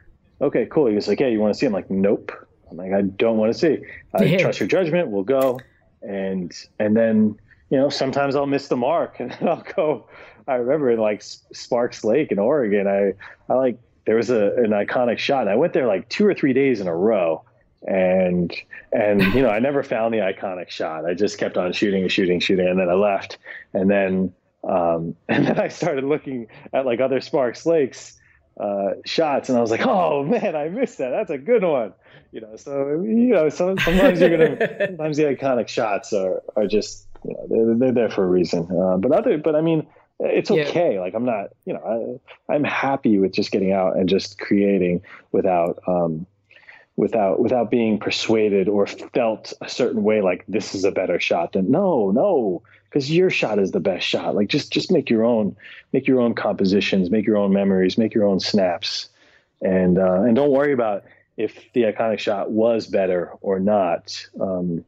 "Okay, cool." He's like, "Hey, you want to see?" I'm like, "Nope." I'm like, "I don't want to see." I yeah. trust your judgment. We'll go, and and then you know, sometimes I'll miss the mark [laughs] and I'll go. I remember in like Sparks Lake in Oregon, I, I like there was a, an iconic shot. And I went there like two or three days in a row, and and you know I never found the iconic shot. I just kept on shooting and shooting, shooting, and then I left. And then um, [laughs] and then I started looking at like other Sparks Lakes uh, shots, and I was like, oh man, I missed that. That's a good one. You know, so you know, so, sometimes you're gonna [laughs] sometimes the iconic shots are are just you know they're, they're there for a reason. Uh, but other, but I mean it's okay. Yeah. Like I'm not, you know, I, I'm happy with just getting out and just creating without, um, without, without being persuaded or felt a certain way. Like this is a better shot than no, no, because your shot is the best shot. Like just, just make your own, make your own compositions, make your own memories, make your own snaps, and uh, and don't worry about if the iconic shot was better or not. Um,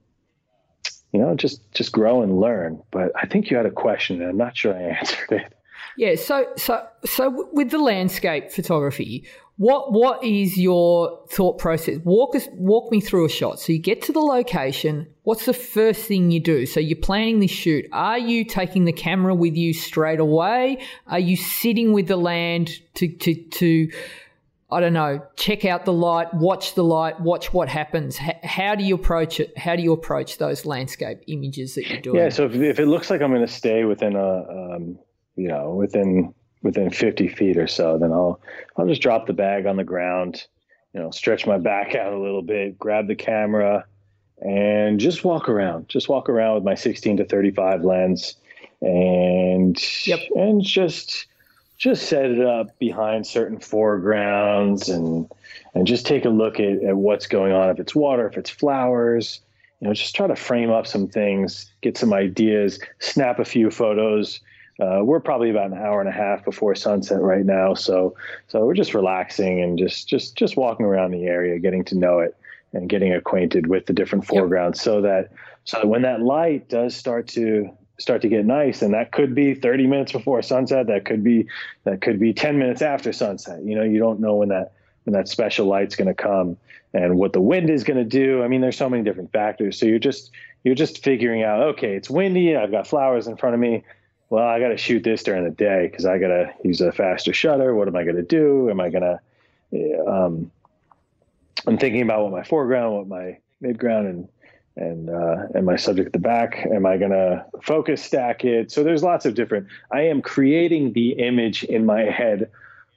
you know, just just grow and learn. But I think you had a question, and I'm not sure I [laughs] answered it. Yeah. So so so with the landscape photography, what what is your thought process? Walk us walk me through a shot. So you get to the location. What's the first thing you do? So you're planning this shoot. Are you taking the camera with you straight away? Are you sitting with the land to to to I don't know, check out the light, watch the light, watch what happens. H- how do you approach it? How do you approach those landscape images that you're doing? Yeah, so if, if it looks like I'm going to stay within a, um, you know, within within 50 feet or so, then I'll I'll just drop the bag on the ground, you know, stretch my back out a little bit, grab the camera, and just walk around. Just walk around with my 16 to 35 lens, and yep. and just just set it up behind certain foregrounds and and just take a look at, at what's going on if it's water if it's flowers you know just try to frame up some things get some ideas snap a few photos uh, we're probably about an hour and a half before sunset right now so so we're just relaxing and just just just walking around the area getting to know it and getting acquainted with the different foregrounds yep. so that so that when that light does start to start to get nice and that could be 30 minutes before sunset that could be that could be 10 minutes after sunset. You know you don't know when that when that special light's going to come and what the wind is going to do. I mean there's so many different factors. So you're just you're just figuring out okay it's windy i've got flowers in front of me well i got to shoot this during the day because i got to use a faster shutter. What am i going to do? Am i going to um, i'm thinking about what my foreground what my midground and and uh, and my subject at the back. Am i going to focus stack it? So there's lots of different i am creating the image in my head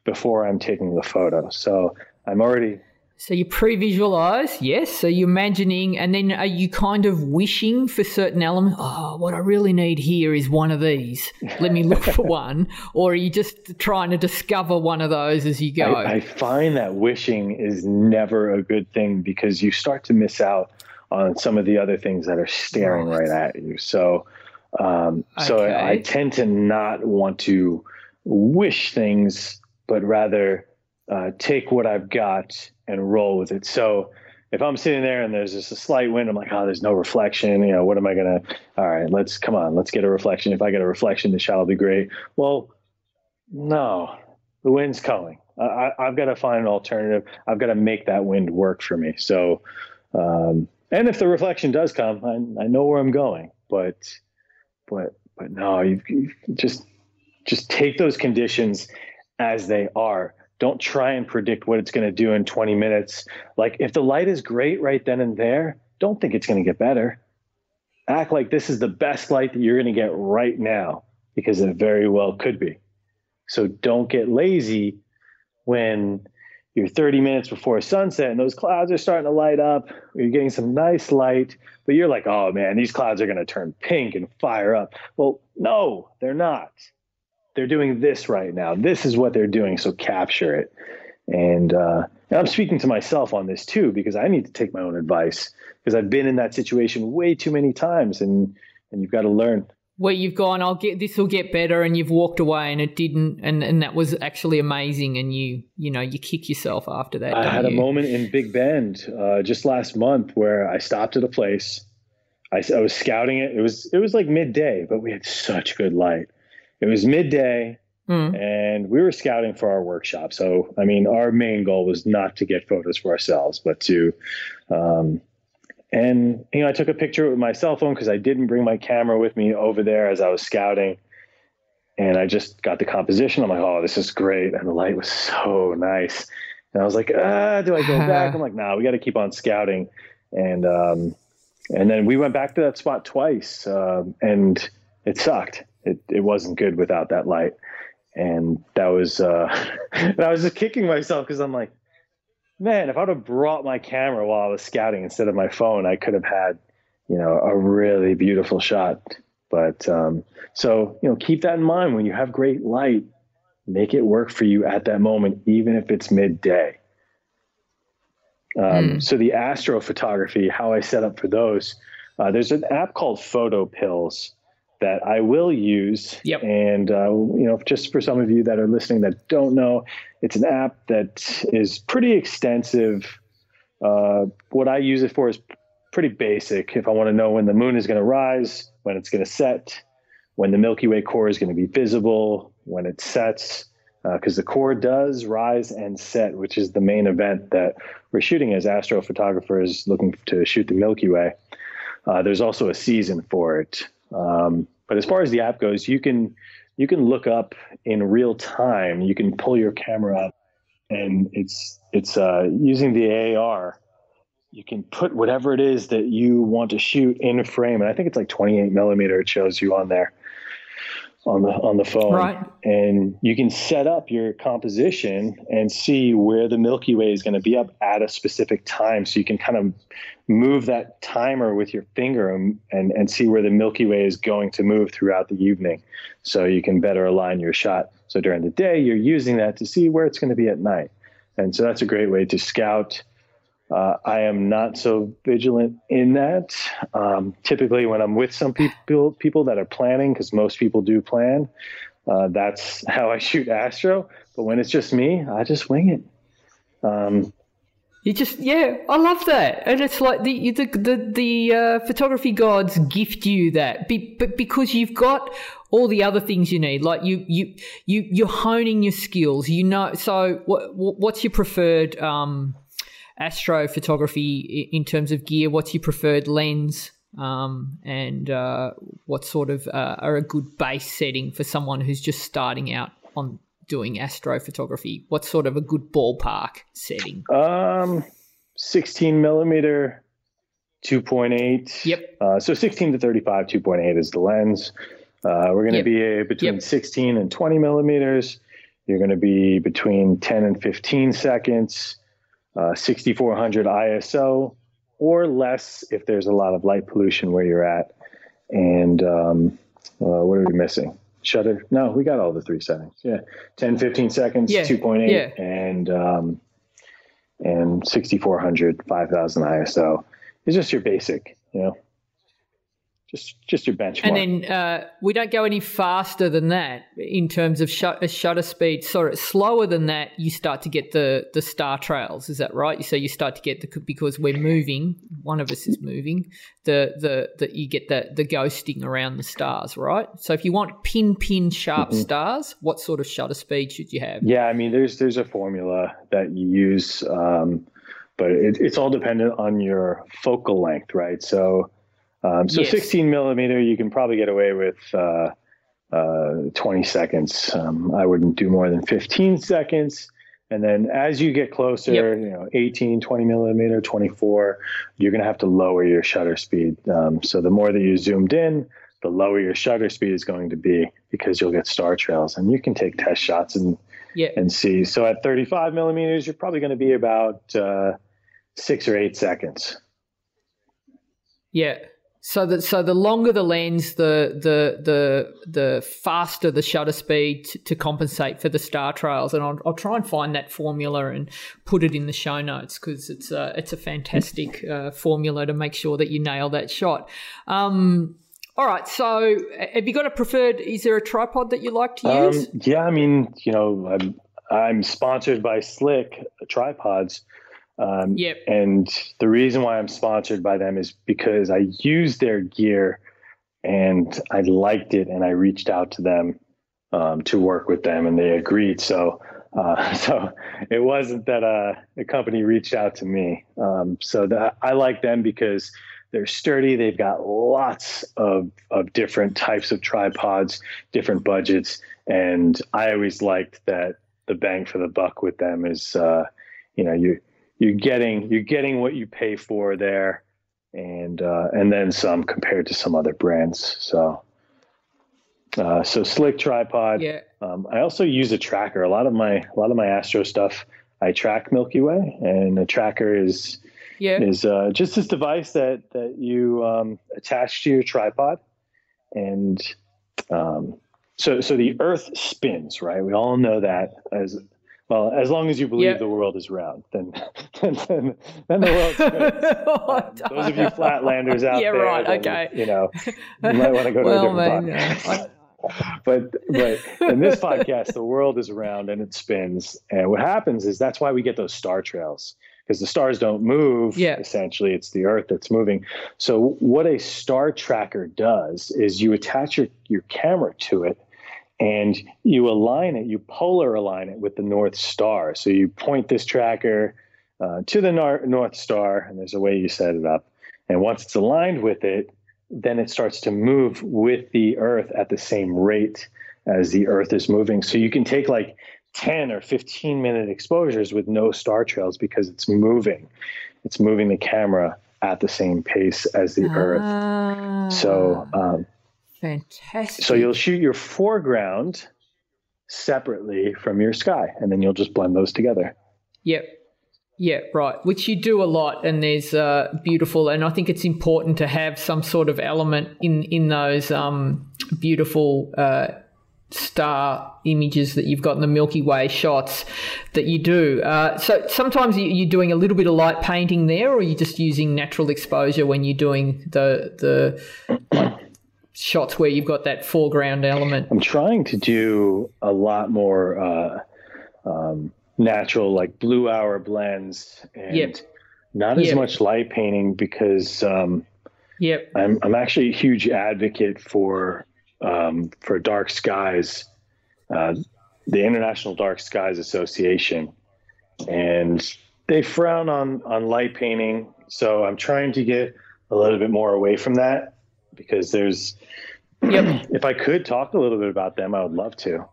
before i'm taking the photo. So i'm already so you pre-visualize yes. So you're imagining and then are you kind of wishing for certain elements? Oh what i really need here is one of these. Let me look for [laughs] one. Or are you just trying to discover one of those as you go? I, I find that wishing is never a good thing because you start to miss out on some of the other things that are staring right, right at you. So, um, okay. so I tend to not want to wish things, but rather uh, take what I've got and roll with it. So, if I'm sitting there and there's just a slight wind, I'm like, oh, there's no reflection. You know, what am I gonna? All right, let's come on, let's get a reflection. If I get a reflection, the shot will be great. Well, no, the wind's coming. I, have got to find an alternative. I've got to make that wind work for me. So, um, and if the reflection does come, I, I know where I'm going. But but but no, you, you just just take those conditions as they are. Don't try and predict what it's going to do in 20 minutes. Like if the light is great right then and there, don't think it's going to get better. Act like this is the best light that you're going to get right now because it very well could be. So don't get lazy when you're 30 minutes before sunset and those clouds are starting to light up you're getting some nice light but you're like oh man these clouds are going to turn pink and fire up well no they're not they're doing this right now this is what they're doing so capture it and, uh, and i'm speaking to myself on this too because i need to take my own advice because i've been in that situation way too many times and and you've got to learn where you've gone, I'll get this will get better, and you've walked away and it didn't, and, and that was actually amazing, and you you know you kick yourself after that. I had you? a moment in Big Bend uh, just last month where I stopped at a place. I, I was scouting it. It was it was like midday, but we had such good light. It was midday, mm. and we were scouting for our workshop. So I mean, our main goal was not to get photos for ourselves, but to um, and you know, I took a picture with my cell phone because I didn't bring my camera with me over there as I was scouting. And I just got the composition. I'm like, oh, this is great. And the light was so nice. And I was like, ah, do I go [laughs] back? I'm like, nah, we got to keep on scouting. And um, and then we went back to that spot twice, um, and it sucked. It it wasn't good without that light. And that was uh, and [laughs] I was just kicking myself because I'm like, man, if I'd have brought my camera while I was scouting instead of my phone, I could have had, you know, a really beautiful shot. But um, so, you know, keep that in mind when you have great light, make it work for you at that moment, even if it's midday. Um, mm. So the astrophotography, how I set up for those, uh, there's an app called PhotoPills that I will use. Yep. And, uh, you know, just for some of you that are listening that don't know, it's an app that is pretty extensive. Uh, what I use it for is pretty basic. If I want to know when the moon is going to rise, when it's going to set, when the Milky Way core is going to be visible, when it sets, because uh, the core does rise and set, which is the main event that we're shooting as astrophotographers looking to shoot the Milky Way. Uh, there's also a season for it. Um, but as far as the app goes, you can you can look up in real time. You can pull your camera up, and it's it's uh, using the AR. You can put whatever it is that you want to shoot in frame, and I think it's like 28 millimeter. It shows you on there on the on the phone. Right. and you can set up your composition and see where the milky way is going to be up at a specific time. So you can kind of move that timer with your finger and, and and see where the milky way is going to move throughout the evening. So you can better align your shot. So during the day you're using that to see where it's going to be at night. And so that's a great way to scout uh, I am not so vigilant in that. Um, typically, when I'm with some people, people that are planning, because most people do plan, uh, that's how I shoot Astro. But when it's just me, I just wing it. Um, you just yeah, I love that, and it's like the the the, the uh, photography gods gift you that, Be, but because you've got all the other things you need, like you you you you're honing your skills. You know, so what what's your preferred um, astrophotography in terms of gear? What's your preferred lens? Um, and uh, what sort of uh, are a good base setting for someone who's just starting out on doing astrophotography? What's sort of a good ballpark setting? Um, 16 millimeter, 2.8. Yep. Uh, so 16 to 35, 2.8 is the lens. Uh, we're going to yep. be between yep. 16 and 20 millimeters. You're going to be between 10 and 15 seconds uh, 6400 ISO or less if there's a lot of light pollution where you're at. And um, uh, what are we missing? Shutter? No, we got all the three settings. Yeah, 10, 15 seconds, yeah. 2.8, yeah. and um, and 6400, 5000 ISO. It's just your basic, you know just just your benchmark. And then uh, we don't go any faster than that in terms of shut, shutter speed. Sorry, slower than that, you start to get the the star trails. Is that right? So you start to get the because we're moving. One of us is moving. The the that you get the the ghosting around the stars, right? So if you want pin pin sharp mm-hmm. stars, what sort of shutter speed should you have? Yeah, I mean, there's there's a formula that you use. Um, but it, it's all dependent on your focal length, right? So, um, so yes. 16 millimeter, you can probably get away with uh, uh, 20 seconds. Um, I wouldn't do more than 15 seconds. And then as you get closer, yep. you know, 18, 20 millimeter, 24, you're going to have to lower your shutter speed. Um, so the more that you zoomed in, the lower your shutter speed is going to be because you'll get star trails and you can take test shots and, yeah. and see. So at 35 millimeters, you're probably going to be about uh, six or eight seconds. Yeah. So that so the longer the lens, the the the the faster the shutter speed to, to compensate for the star trails, and I'll, I'll, try and find that formula and put it in the show notes because it's a it's a fantastic uh, formula to make sure that you nail that shot. Um, all right, so have you got a preferred? Is there a tripod that you like to um, use? Um, yeah, I mean, you know, I'm I'm sponsored by Slik tripods. Um, yep. And the reason why I'm sponsored by them is because I used their gear and I liked it and I reached out to them um, to work with them and they agreed. So Uh, [laughs] so it wasn't that uh, a company reached out to me. Um, so that I like them because they're sturdy. They've got lots of, of different types of tripods, different budgets. And I always liked that the bang for the buck with them is, uh, you know, you, you're getting, you're getting what you pay for there and, uh, and then some compared to some other brands. So, uh, so Slik tripod. Yeah. Um, I also use a tracker. A lot of my, a lot of my Astro stuff, I track Milky Way and a tracker is, yeah. is uh, just this device that that you um, attach to your tripod, and um, so so the Earth spins, right? We all know that as well. As long as you believe Yeah. the world is round, then [laughs] then, then, then the world spins. [laughs] Um, those of you flatlanders out Yeah, there, right, then, okay. You know, [laughs] you might want to go to well, a different man, podcast. but but in this podcast, the world is round and it spins. And what happens is that's why we get those star trails because the stars don't move. Yeah. Essentially, it's the Earth that's moving. So what a star tracker does is you attach your your camera to it. And you align it, you polar align it with the North Star. So you point this tracker uh, to the nor- North Star, and there's a way you set it up. And once it's aligned with it, then it starts to move with the earth at the same rate as the earth is moving. So you can take like 10 or 15 minute exposures with no star trails because it's moving. It's moving the camera at the same pace as the earth. Ah, So, um, fantastic. so you'll shoot your foreground separately from your sky, and then you'll just blend those together. Yep. Yeah, right. Which you do a lot, and there's uh, beautiful, and I think it's important to have some sort of element in in those um, beautiful uh, star images that you've got in the Milky Way shots that you do. Uh, so sometimes you- you're doing a little bit of light painting there, or you're just using natural exposure when you're doing the the shots where you've got that foreground element. I'm trying to do a lot more uh, um, natural, like blue hour blends, and Yep. not as Yep. much light painting because um, Yep. I'm I'm actually a huge advocate for um, for dark skies, uh, the International Dark Skies Association, and they frown on on light painting. So I'm trying to get a little bit more away from that because there's. Yep. [clears throat] If I could talk a little bit about them, I would love to.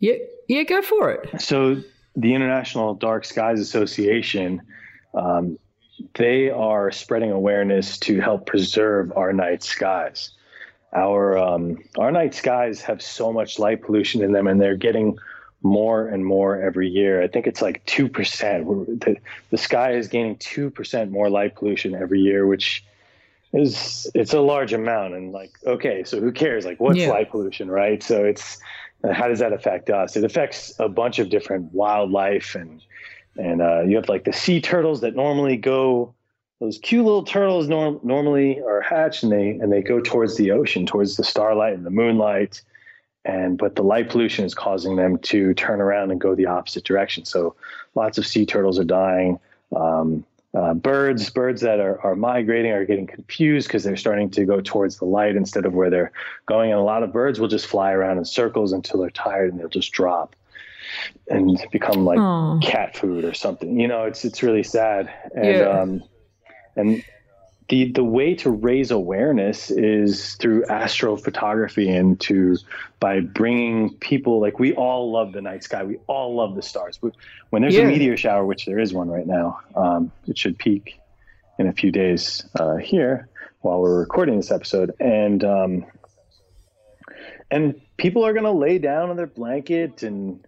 Yeah. Yeah. Go for it. So the International Dark Skies Association, um, they are spreading awareness to help preserve our night skies. Our um, our night skies have so much light pollution in them, and they're getting more and more every year. I think it's like two percent. The, the sky is gaining two percent more light pollution every year, which is it's a large amount. And like, okay, so who cares? Like, what's Yeah. light pollution, right? So it's uh, how does that affect us? It affects a bunch of different wildlife, and and uh, you have like the sea turtles that normally go. Those cute little turtles norm- normally are hatched, and they and they go towards the ocean, towards the starlight and the moonlight, and but the light pollution is causing them to turn around and go the opposite direction. So lots of sea turtles are dying. Um, uh, birds, birds that are, are migrating are getting confused because they're starting to go towards the light instead of where they're going. And a lot of birds will just fly around in circles until they're tired and they'll just drop and become like Aw. cat food or something. You know, it's it's really sad. And Yeah. um, and the the way to raise awareness is through astrophotography and to by bringing people like we all love the night sky. We all love the stars. When there's Yeah. a meteor shower which there is one right now um, it should peak in a few days uh, here while we're recording this episode. And um, and people are going to lay down on their blanket and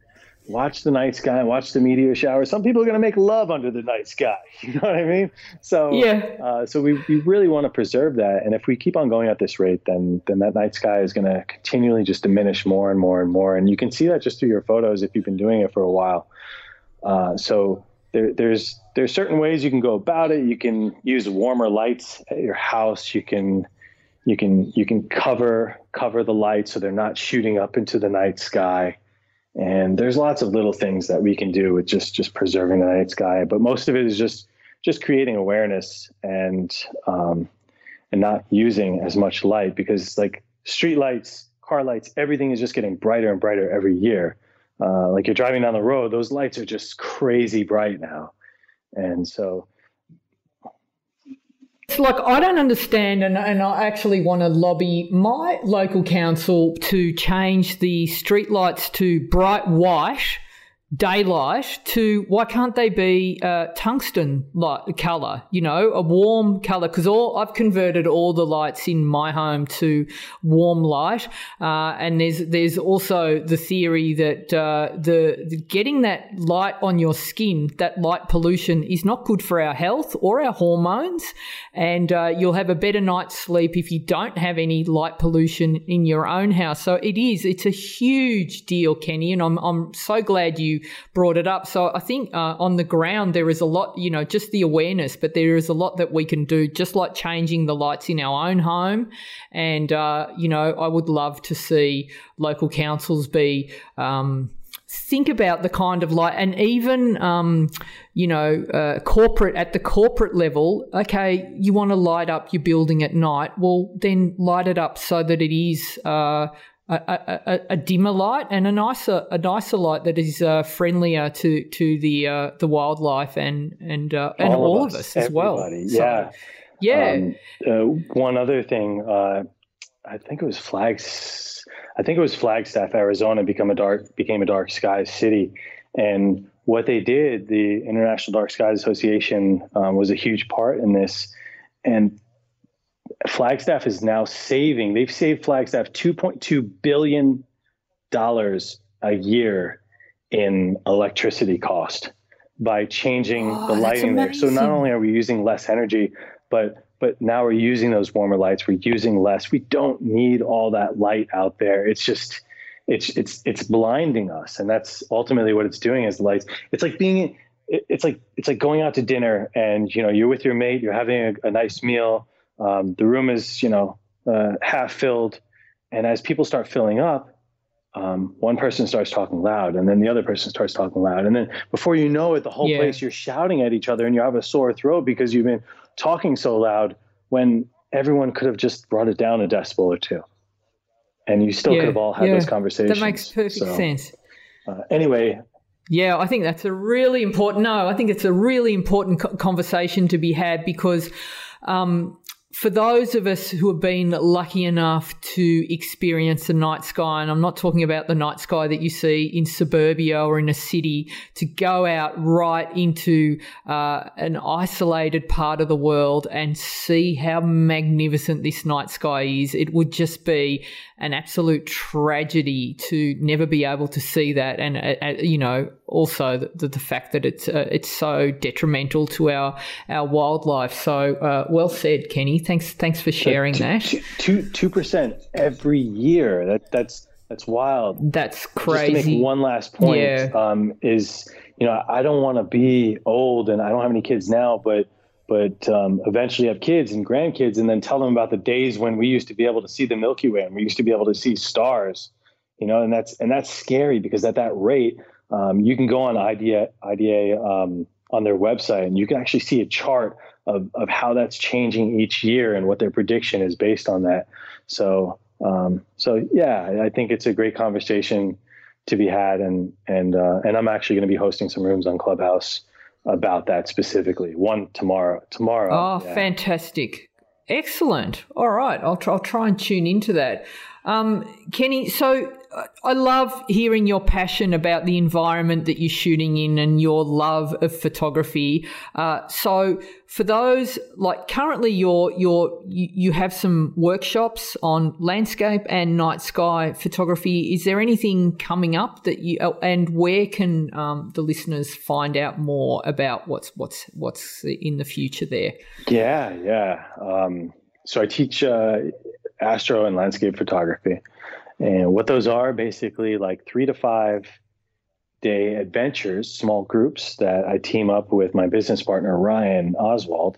watch the night sky and watch the meteor shower. Some people are going to make love under the night sky. [laughs] You know what I mean? So Yeah. Uh, so we, we really want to preserve that. And if we keep on going at this rate, then then that night sky is going to continually just diminish more and more and more. And you can see that just through your photos if you've been doing it for a while. Uh, so there, there's there's certain ways you can go about it. You can use warmer lights at your house. You can you can you can cover cover the lights so they're not shooting up into the night sky. And there's lots of little things that we can do with just just preserving the night sky. But most of it is just just creating awareness and um, and not using as much light because like street lights, car lights, everything is just getting brighter and brighter every year. uh, like you're driving down the road, those lights are just crazy bright now. And so it's like I don't understand, and, and I actually want to lobby my local council to change the streetlights to bright white daylight to why can't they be uh, tungsten light color you know a warm color because all i've converted all the lights in my home to warm light uh, and there's there's also the theory that uh, the, the, getting that light on your skin that light pollution is not good for our health or our hormones and uh, you'll have a better night's sleep if you don't have any light pollution in your own house. So it is it's a huge deal kenny and i'm, I'm so glad you brought it up. So I think uh, on the ground there is a lot, you know, just the awareness, but there is a lot that we can do, just like changing the lights in our own home. And uh, you know, I would love to see local councils be. Um, think about the kind of light and even um, you know uh, corporate at the corporate level okay you want to light up your building at night well then light it up so that it is uh, a, a, a, dimmer light and a nicer a nicer light that is uh, friendlier to to the uh, the wildlife and and uh, and all, all of us, us as well. Yeah, so, yeah. Um, uh, one other thing, uh, I think it was Flags. I think it was Flagstaff, Arizona, become a dark became a dark skies city, and what they did, the International Dark Skies Association um, was a huge part in this, and Flagstaff is now saving, they've saved Flagstaff $2.2 billion a year in electricity cost by changing oh, the lighting there. So not only are we using less energy, but but now we're using those warmer lights. We're using less. We don't need all that light out there. It's just it's it's it's blinding us, and that's ultimately what it's doing. Is the lights. It's like being it's like it's like going out to dinner, and you know you're with your mate, you're having a, a nice meal, um, the room is, you know, uh, half filled, and as people start filling up, um, one person starts talking loud, and then the other person starts talking loud, and then before you know it, the whole yeah. place you're shouting at each other, and you have a sore throat because you've been talking so loud when everyone could have just brought it down a decibel or two, and you still yeah, could have all had yeah, those conversations. That makes perfect so, sense. Uh, anyway, yeah, I think that's a really important. No, I think it's a really important conversation to be had because um, for those of us who have been lucky enough to experience the night sky, and I'm not talking about the night sky that you see in suburbia or in a city, to go out right into uh, an isolated part of the world and see how magnificent this night sky is, it would just be an absolute tragedy to never be able to see that, and uh, uh, you know also the, the fact that it's uh, it's so detrimental to our our wildlife. So uh, well said, Kenny. Thanks thanks for sharing two, that. Two two percent every year. That that's that's wild. That's crazy. Just to make one last point, yeah. um, is you know I don't want to be old, and I don't have any kids now, but but um, eventually have kids and grandkids and then tell them about the days when we used to be able to see the milky way and we used to be able to see stars you know and that's and that's scary because at that rate um, you can go on IDA, IDA um, on their website and you can actually see a chart of, of how that's changing each year and what their prediction is based on that so um, so yeah I think it's a great conversation to be had and and uh, and I'm actually going to be hosting some rooms on Clubhouse about that specifically. One tomorrow. Tomorrow. Oh, yeah. fantastic! Excellent. All right, I'll try, I'll try and tune into that. Um, Kenny, so I love hearing your passion about the environment that you're shooting in and your love of photography. Uh, so, for those like currently, you're, you're, you have some workshops on landscape and night sky photography. Is there anything coming up that you oh, and where can um, the listeners find out more about what's what's what's in the future there? Yeah, yeah. Um, so I teach uh, astro and landscape photography. And what those are basically like three to five day adventures, small groups that I team up with my business partner, Ryan Oswald.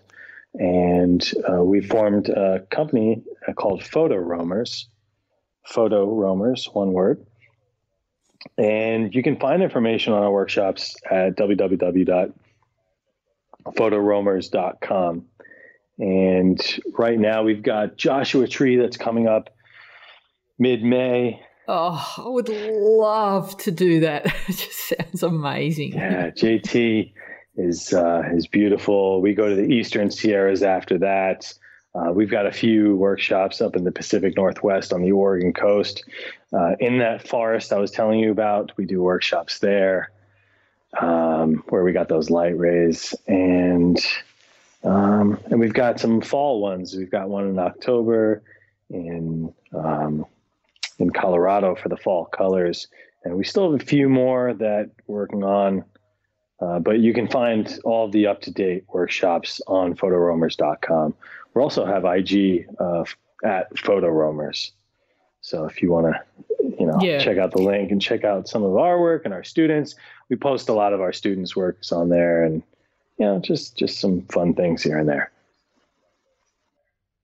And uh, we formed a company called Photo Roamers, Photo Roamers, one word. And you can find information on our workshops at www.photoroamers.com. And right now we've got Joshua Tree that's coming up mid May. Oh, I would love to do that. [laughs] It just sounds amazing. Yeah, JT is uh, is beautiful. We go to the Eastern Sierras after that. Uh, we've got a few workshops up in the Pacific Northwest on the Oregon coast. Uh, in that forest I was telling you about, we do workshops there um, where we got those light rays, and um, and we've got some fall ones. We've got one in October in um, in Colorado for the fall colors, and we still have a few more that we're working on. Uh, but you can find all the up to date workshops on photoroamers.com. We also have IG uh, at photoroamers. So if you want to, you know, yeah. check out the link and check out some of our work and our students, we post a lot of our students' works on there, and you know, just just some fun things here and there.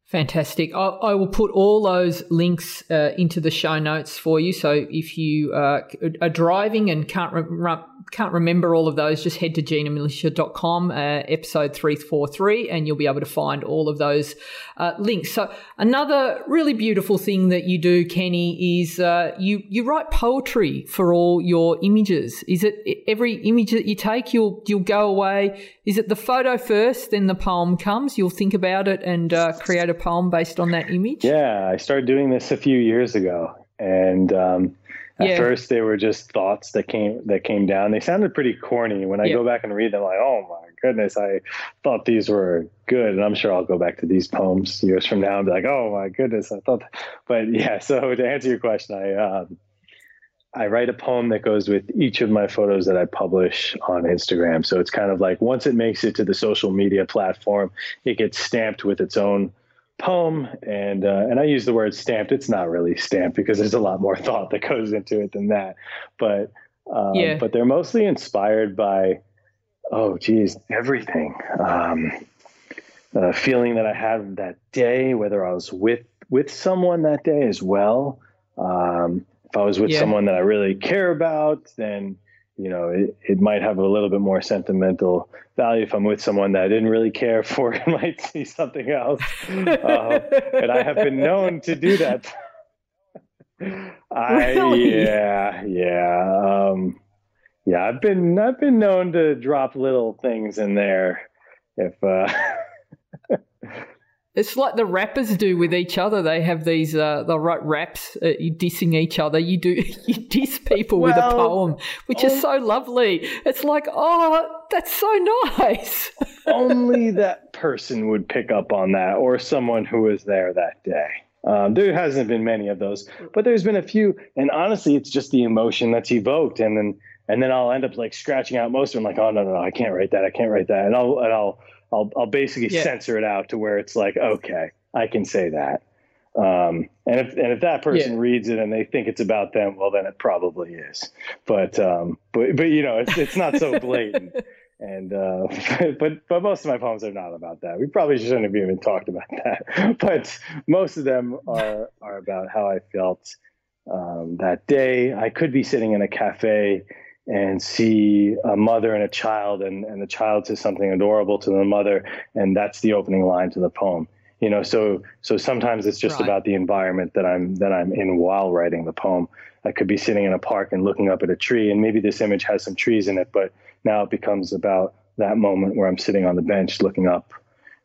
Fantastic. I, I, will put all those links uh, into the show notes for you. So if you uh, are driving and can't re- can't remember all of those, just head to ginamilicia.com, uh, episode 343, and you'll be able to find all of those uh, links. So another really beautiful thing that you do, Kenny, is uh, you, you write poetry for all your images. Is it every image that you take, you'll, you'll go away? Is it the photo first, then the poem comes? You'll think about it and uh, create a poem based on that image? Yeah, I started doing this a few years ago. And um, at yeah. first, they were just thoughts that came that came down. They sounded pretty corny. When I yeah. go back and read them, like, oh my goodness, I thought these were good. And I'm sure I'll go back to these poems years from now and be like, oh my goodness, I thought. That. But yeah, [laughs] so to answer your question, I um, I write a poem that goes with each of my photos that I publish on Instagram. So it's kind of like once it makes it to the social media platform, it gets stamped with its own poem and uh, and I use the word stamped. It's not really stamped because there's a lot more [laughs] thought that goes into it than that. But um, yeah. but they're mostly inspired by oh geez everything. Um, the feeling that I had that day, whether I was with with someone that day as well. Um, if I was with yeah. someone that I really care about, then you know, it, it might have a little bit more sentimental value if I'm with someone that I didn't really care [laughs] for and might see something else. Uh, and I have been known to do that. [laughs] I really? yeah yeah um, yeah I've been I've been known to drop little things in there if uh, [laughs] It's like the rappers do with each other. They have these uh, the right raps uh, dissing each other. You do [laughs] you diss people well, with a poem, which oh, is so lovely. It's like, oh, that's so nice. [laughs] only that person would pick up on that, or someone who was there that day. Um, there hasn't been many of those, but there's been a few. And honestly, it's just the emotion that's evoked, and then and then I'll end up like scratching out most of them. Like, oh no, no, no, I can't write that. I can't write that, and I'll and I'll I'll I'll basically yeah. censor it out to where it's like, okay, I can say that. Um, and if and if that person yeah. reads it and they think it's about them, well, then it probably is. But um, but but you know, it's it's not so [laughs] blatant. and uh, [laughs] but but most of my poems are not about that. We probably shouldn't have even talked about [laughs] that. But most of them are are about how I felt um, that day. I could be sitting in a cafe and see a mother and a child and, and the child says something adorable to the mother and that's the opening line to the poem. You know so so sometimes it's just right. about the environment that i'm that i'm in while writing the poem. I could be sitting in a park and looking up at a tree and maybe this image has some trees in it but now it becomes about that moment where i'm sitting on the bench looking up.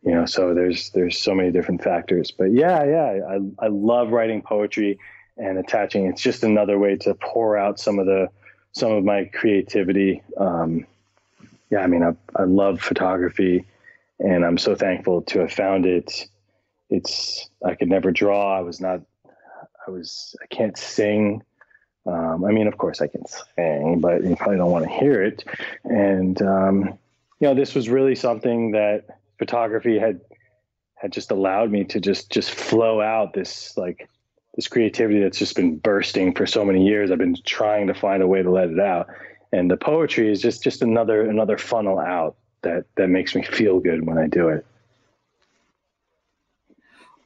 You know so there's there's so many different factors. But yeah yeah i i love writing poetry and attaching. It's just another way to pour out some of the some of my creativity. Um, yeah, I mean, I, I love photography, and I'm so thankful to have found it. It's I could never draw. I was not. I was. I can't sing. Um, I mean, of course, I can sing, but you probably don't want to hear it. And um, you know, this was really something that photography had had just allowed me to just just flow out this like this creativity that's just been bursting for so many years. I've been trying to find a way to let it out, and the poetry is just just another another funnel out that that makes me feel good when I do it.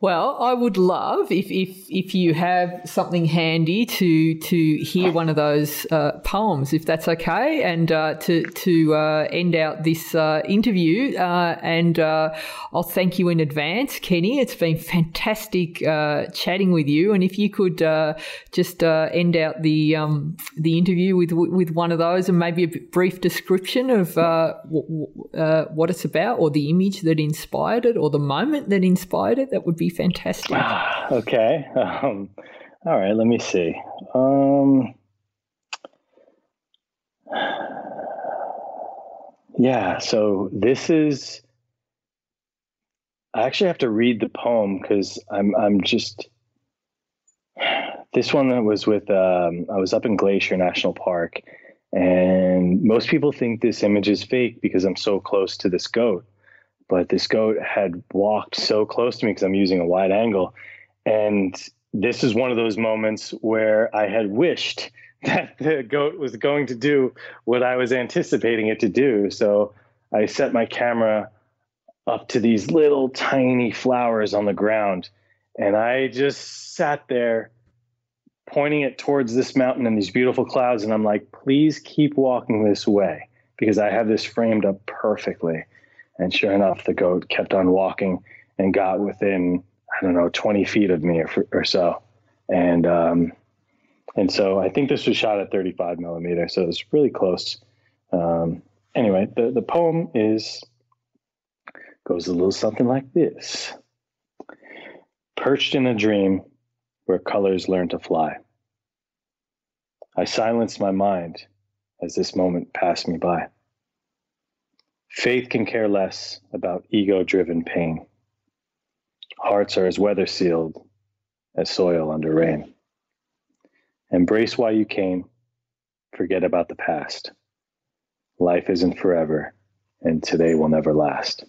Well, I would love if, if if you have something handy to to hear one of those uh, poems, if that's okay, and uh, to to uh, end out this uh, interview. Uh, and uh, I'll thank you in advance, Kenny. It's been fantastic chatting with you. And if you could just end out the um, the interview with with one of those, and maybe a brief description of w- what it's about, or the image that inspired it, or the moment that inspired it, that would be fantastic. [sighs] okay. Um, all right. Let me see. Um, yeah. So this is. I actually have to read the poem because I'm I'm just. This one that was with um, I was up in Glacier National Park, and most people think this image is fake because I'm so close to this goat but this goat had walked so close to me because I'm using a wide angle. And this is one of those moments where I had wished [laughs] that the goat was going to do what I was anticipating it to do. So I set my camera up to these little tiny flowers on the ground. And I just sat there pointing it towards this mountain and these beautiful clouds. And I'm like, please keep walking this way because I have this framed up perfectly. And sure enough, the goat kept on walking and got within, I don't know, 20 feet of me or, or so. And, um, and so I think this was shot at 35 millimeter. So it was really close. Um, anyway, the, the poem is, goes a little something like this. Perched in a dream where colors learn to fly. I silenced my mind as this moment passed me by. Faith can care less about ego driven pain. Hearts are as weather sealed as soil under rain. Embrace why you came, forget about the past. Life isn't forever, and today will never last.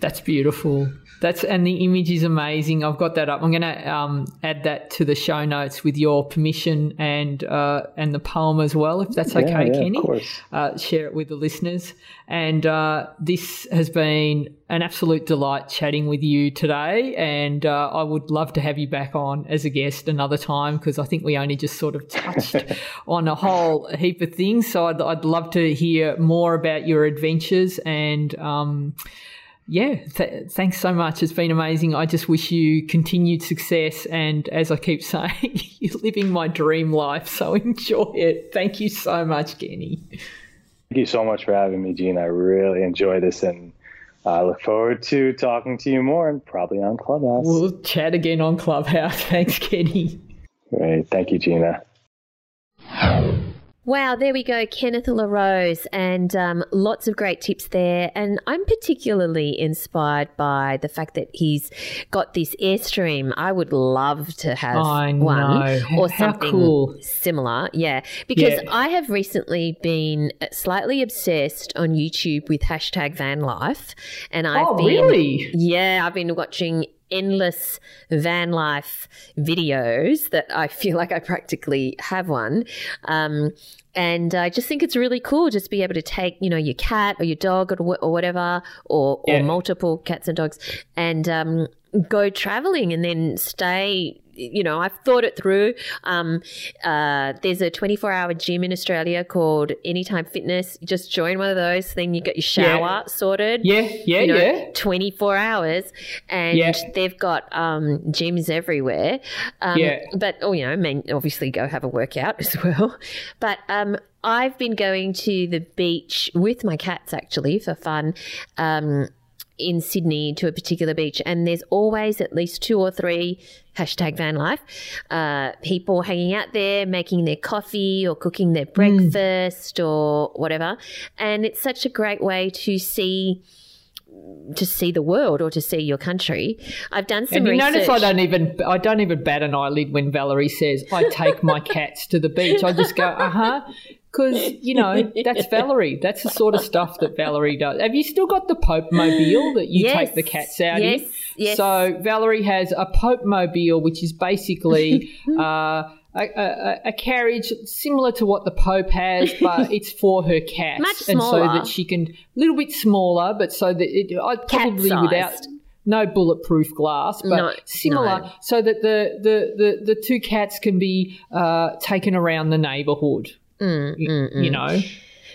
That's beautiful. That's and the image is amazing. I've got that up. I'm going to um, add that to the show notes with your permission and uh, and the poem as well, if that's okay, yeah, Kenny. Of course. Uh, share it with the listeners. And uh, this has been an absolute delight chatting with you today. And uh, I would love to have you back on as a guest another time because I think we only just sort of touched [laughs] on a whole heap of things. So I'd, I'd love to hear more about your adventures and. Um, yeah, th- thanks so much. It's been amazing. I just wish you continued success. And as I keep [laughs] saying, you're living my dream life. So enjoy it. Thank you so much, Kenny. Thank you so much for having me, Gene. I really enjoy this and I look forward to talking to you more and probably on Clubhouse. We'll chat again on Clubhouse. [laughs] Thanks, Kenny. Great. Thank you, Gina. Wow, there we go, Kenneth LaRose, and um, lots of great tips there. And I'm particularly inspired by the fact that he's got this Airstream. I would love to have I one know. or something cool. similar. Yeah, because Yeah. I have recently been slightly obsessed on YouTube with hashtag van life, and I've Oh, been really? yeah, I've been watching endless van life videos that I feel like I practically have one. Um, and I just think it's really cool just to be able to take, you know, your cat or your dog or, or whatever, or, Yeah. or multiple cats and dogs, and um, go traveling and then stay. You know, I've thought it through. Um, uh, there's a 24 hour gym in Australia called Anytime Fitness. You just join one of those, then you get your shower sorted Yeah, yeah, you know, yeah. 24 hours and Yeah. they've got um, gyms everywhere. Um, Yeah. But, oh, you know, I mean, obviously go have a workout [laughs] as well. But um, I've been going to the beach with my cats actually for fun. Um, in Sydney to a particular beach, and there's always at least two or three hashtag van life uh, people hanging out there making their coffee or cooking their breakfast or whatever. And it's such a great way to see to see the world or to see your country. I've done some And you research. notice I don't even I don't even bat an eyelid when Valerie says I take my [laughs] cats to the beach. I just go, uh huh, because you know that's [laughs] Valerie. That's the sort of stuff that Valerie does. Have you still got the Pope Mobile that you Yes, take the cats out yes, in? yes. So Valerie has a Pope Mobile, which is basically [laughs] uh, a, a, a, carriage similar to what the Pope has, but [laughs] it's for her cats. Much smaller. and so that she can a little bit smaller, but so that it I probably without no bulletproof glass, but no, similar, no. so that the, the, the, the two cats can be uh, taken around the neighbourhood. Mm, you, mm, you know. Mm.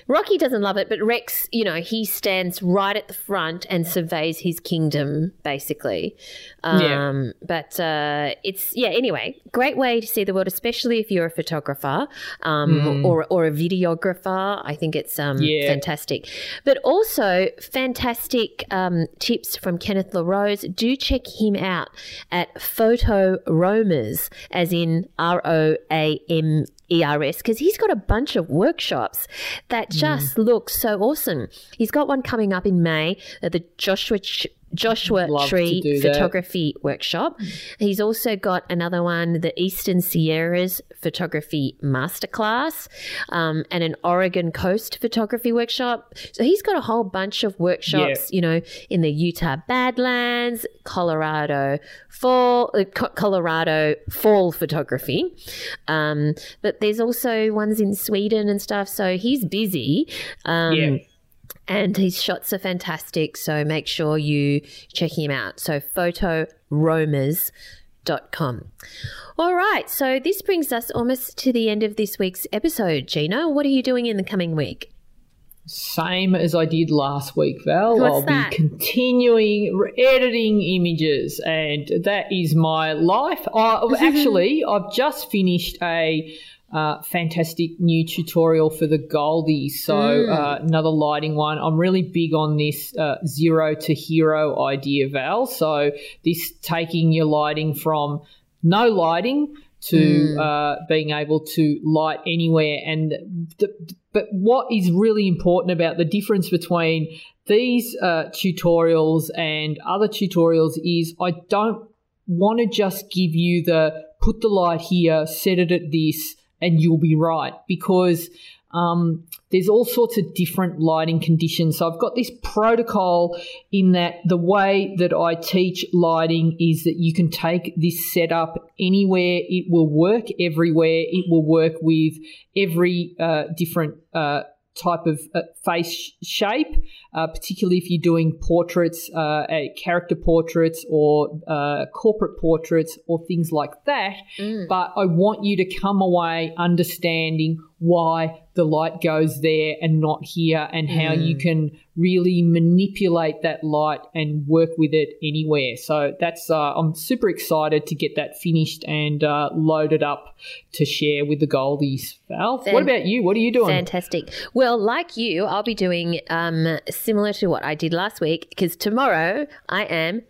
Rocky doesn't love it, but Rex, you know, he stands right at the front and surveys his kingdom, basically. Um, yeah. But uh, it's, yeah, anyway, great way to see the world, especially if you're a photographer um, mm. or, or a videographer. I think it's um, yeah. fantastic. But also, fantastic um, tips from Kenneth LaRose. Do check him out at Photo Roamers, as in R O A M ERS because he's got a bunch of workshops that mm. just mm. look so awesome. He's got one coming up in May at the Joshua Ch- Joshua Love Tree Photography that. Workshop. He's also got another one, the Eastern Sierras Photography Masterclass, um, and an Oregon Coast Photography Workshop. So he's got a whole bunch of workshops, yeah. you know, in the Utah Badlands, Colorado Fall, uh, Colorado Fall Photography. Um, but there's also ones in Sweden and stuff. So he's busy. Um, yeah and his shots are fantastic. So make sure you check him out. So photoroamers.com. All right, so this brings us almost to the end of this week's episode. Gina, what are you doing in the coming week? Same as I did last week, Val. What's I'll that? be continuing editing images, and that is my life. I, [laughs] actually, I've just finished a uh, fantastic new tutorial for the Goldie. So mm. uh, another lighting one. I'm really big on this uh, zero to hero idea, Val. So this taking your lighting from no lighting to mm. being able to light anywhere. And the, but what is really important about the difference between these uh, tutorials and other tutorials is I don't want to just give you the put the light here, set it at this and you'll be right because um, there's all sorts of different lighting conditions. So I've got this protocol in that the way that I teach lighting is that you can take this setup anywhere. It will work everywhere. It will work with every uh, different uh, type of uh, face shape, uh, particularly if you're doing portraits, uh, character portraits, or uh, corporate portraits, or things like that. Mm. But I want you to come away understanding why the light goes there and not here, and how mm. you can really manipulate that light and work with it anywhere. So that's uh, I'm super excited to get that finished and uh, loaded up to share with the Goldies. Val, Fan- what about you? What are you doing? Fantastic. Well, like you, I'll be doing um, similar to what I did last week because tomorrow I am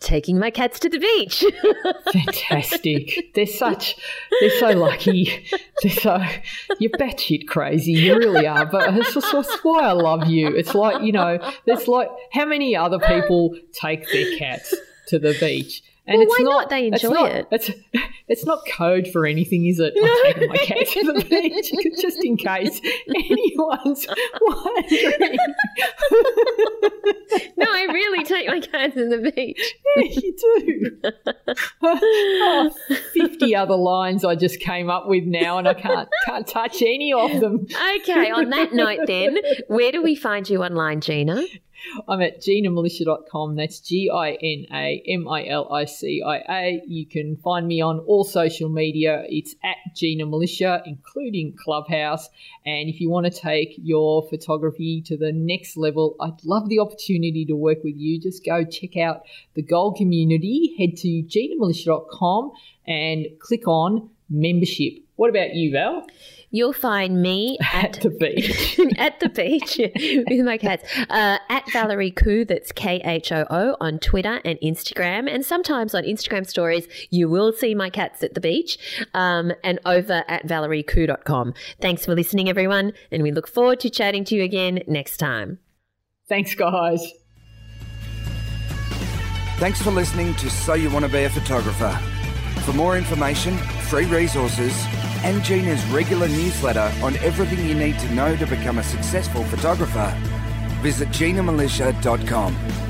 taking my cats to the beach. [laughs] Fantastic. They're such, they're so lucky. They're so, you're batshit crazy. You really are. But it's just, that's why I love you. It's like, you know, it's like, how many other people take their cats to the beach? And well, it's why not, not? They enjoy it's not, it. It's, [laughs] it's not code for anything, is it? No. I'm taking my cat to the beach just in case anyone's [laughs] wondering. no, I really take my cat to the beach. [laughs] Yeah, you do. oh, 50 other lines I just came up with now, and I can't can't touch any of them. Okay, on that note, then, where do we find you online, Gina? I'm at ginamilicia.com. That's G I N A M I L I C I A. You can find me on all social media. It's at Gina Milicia, including Clubhouse. And if you want to take your photography to the next level, I'd love the opportunity to work with you. Just go check out the Gold community. Head to ginamilicia.com and click on membership. What about you, Val? You'll find me [laughs] at, at the beach. [laughs] at the beach [laughs] with my cats. Uh, at Valerie Khoo, that's K H O O, on Twitter and Instagram. And sometimes on Instagram stories, you will see my cats at the beach um, and over at valeriekhoo.com. Thanks for listening, everyone. And we look forward to chatting to you again next time. Thanks, guys. Thanks for listening to So You Want to Be a Photographer. For more information, free resources, and Gina's regular newsletter on everything you need to know to become a successful photographer, visit ginamilicia.com.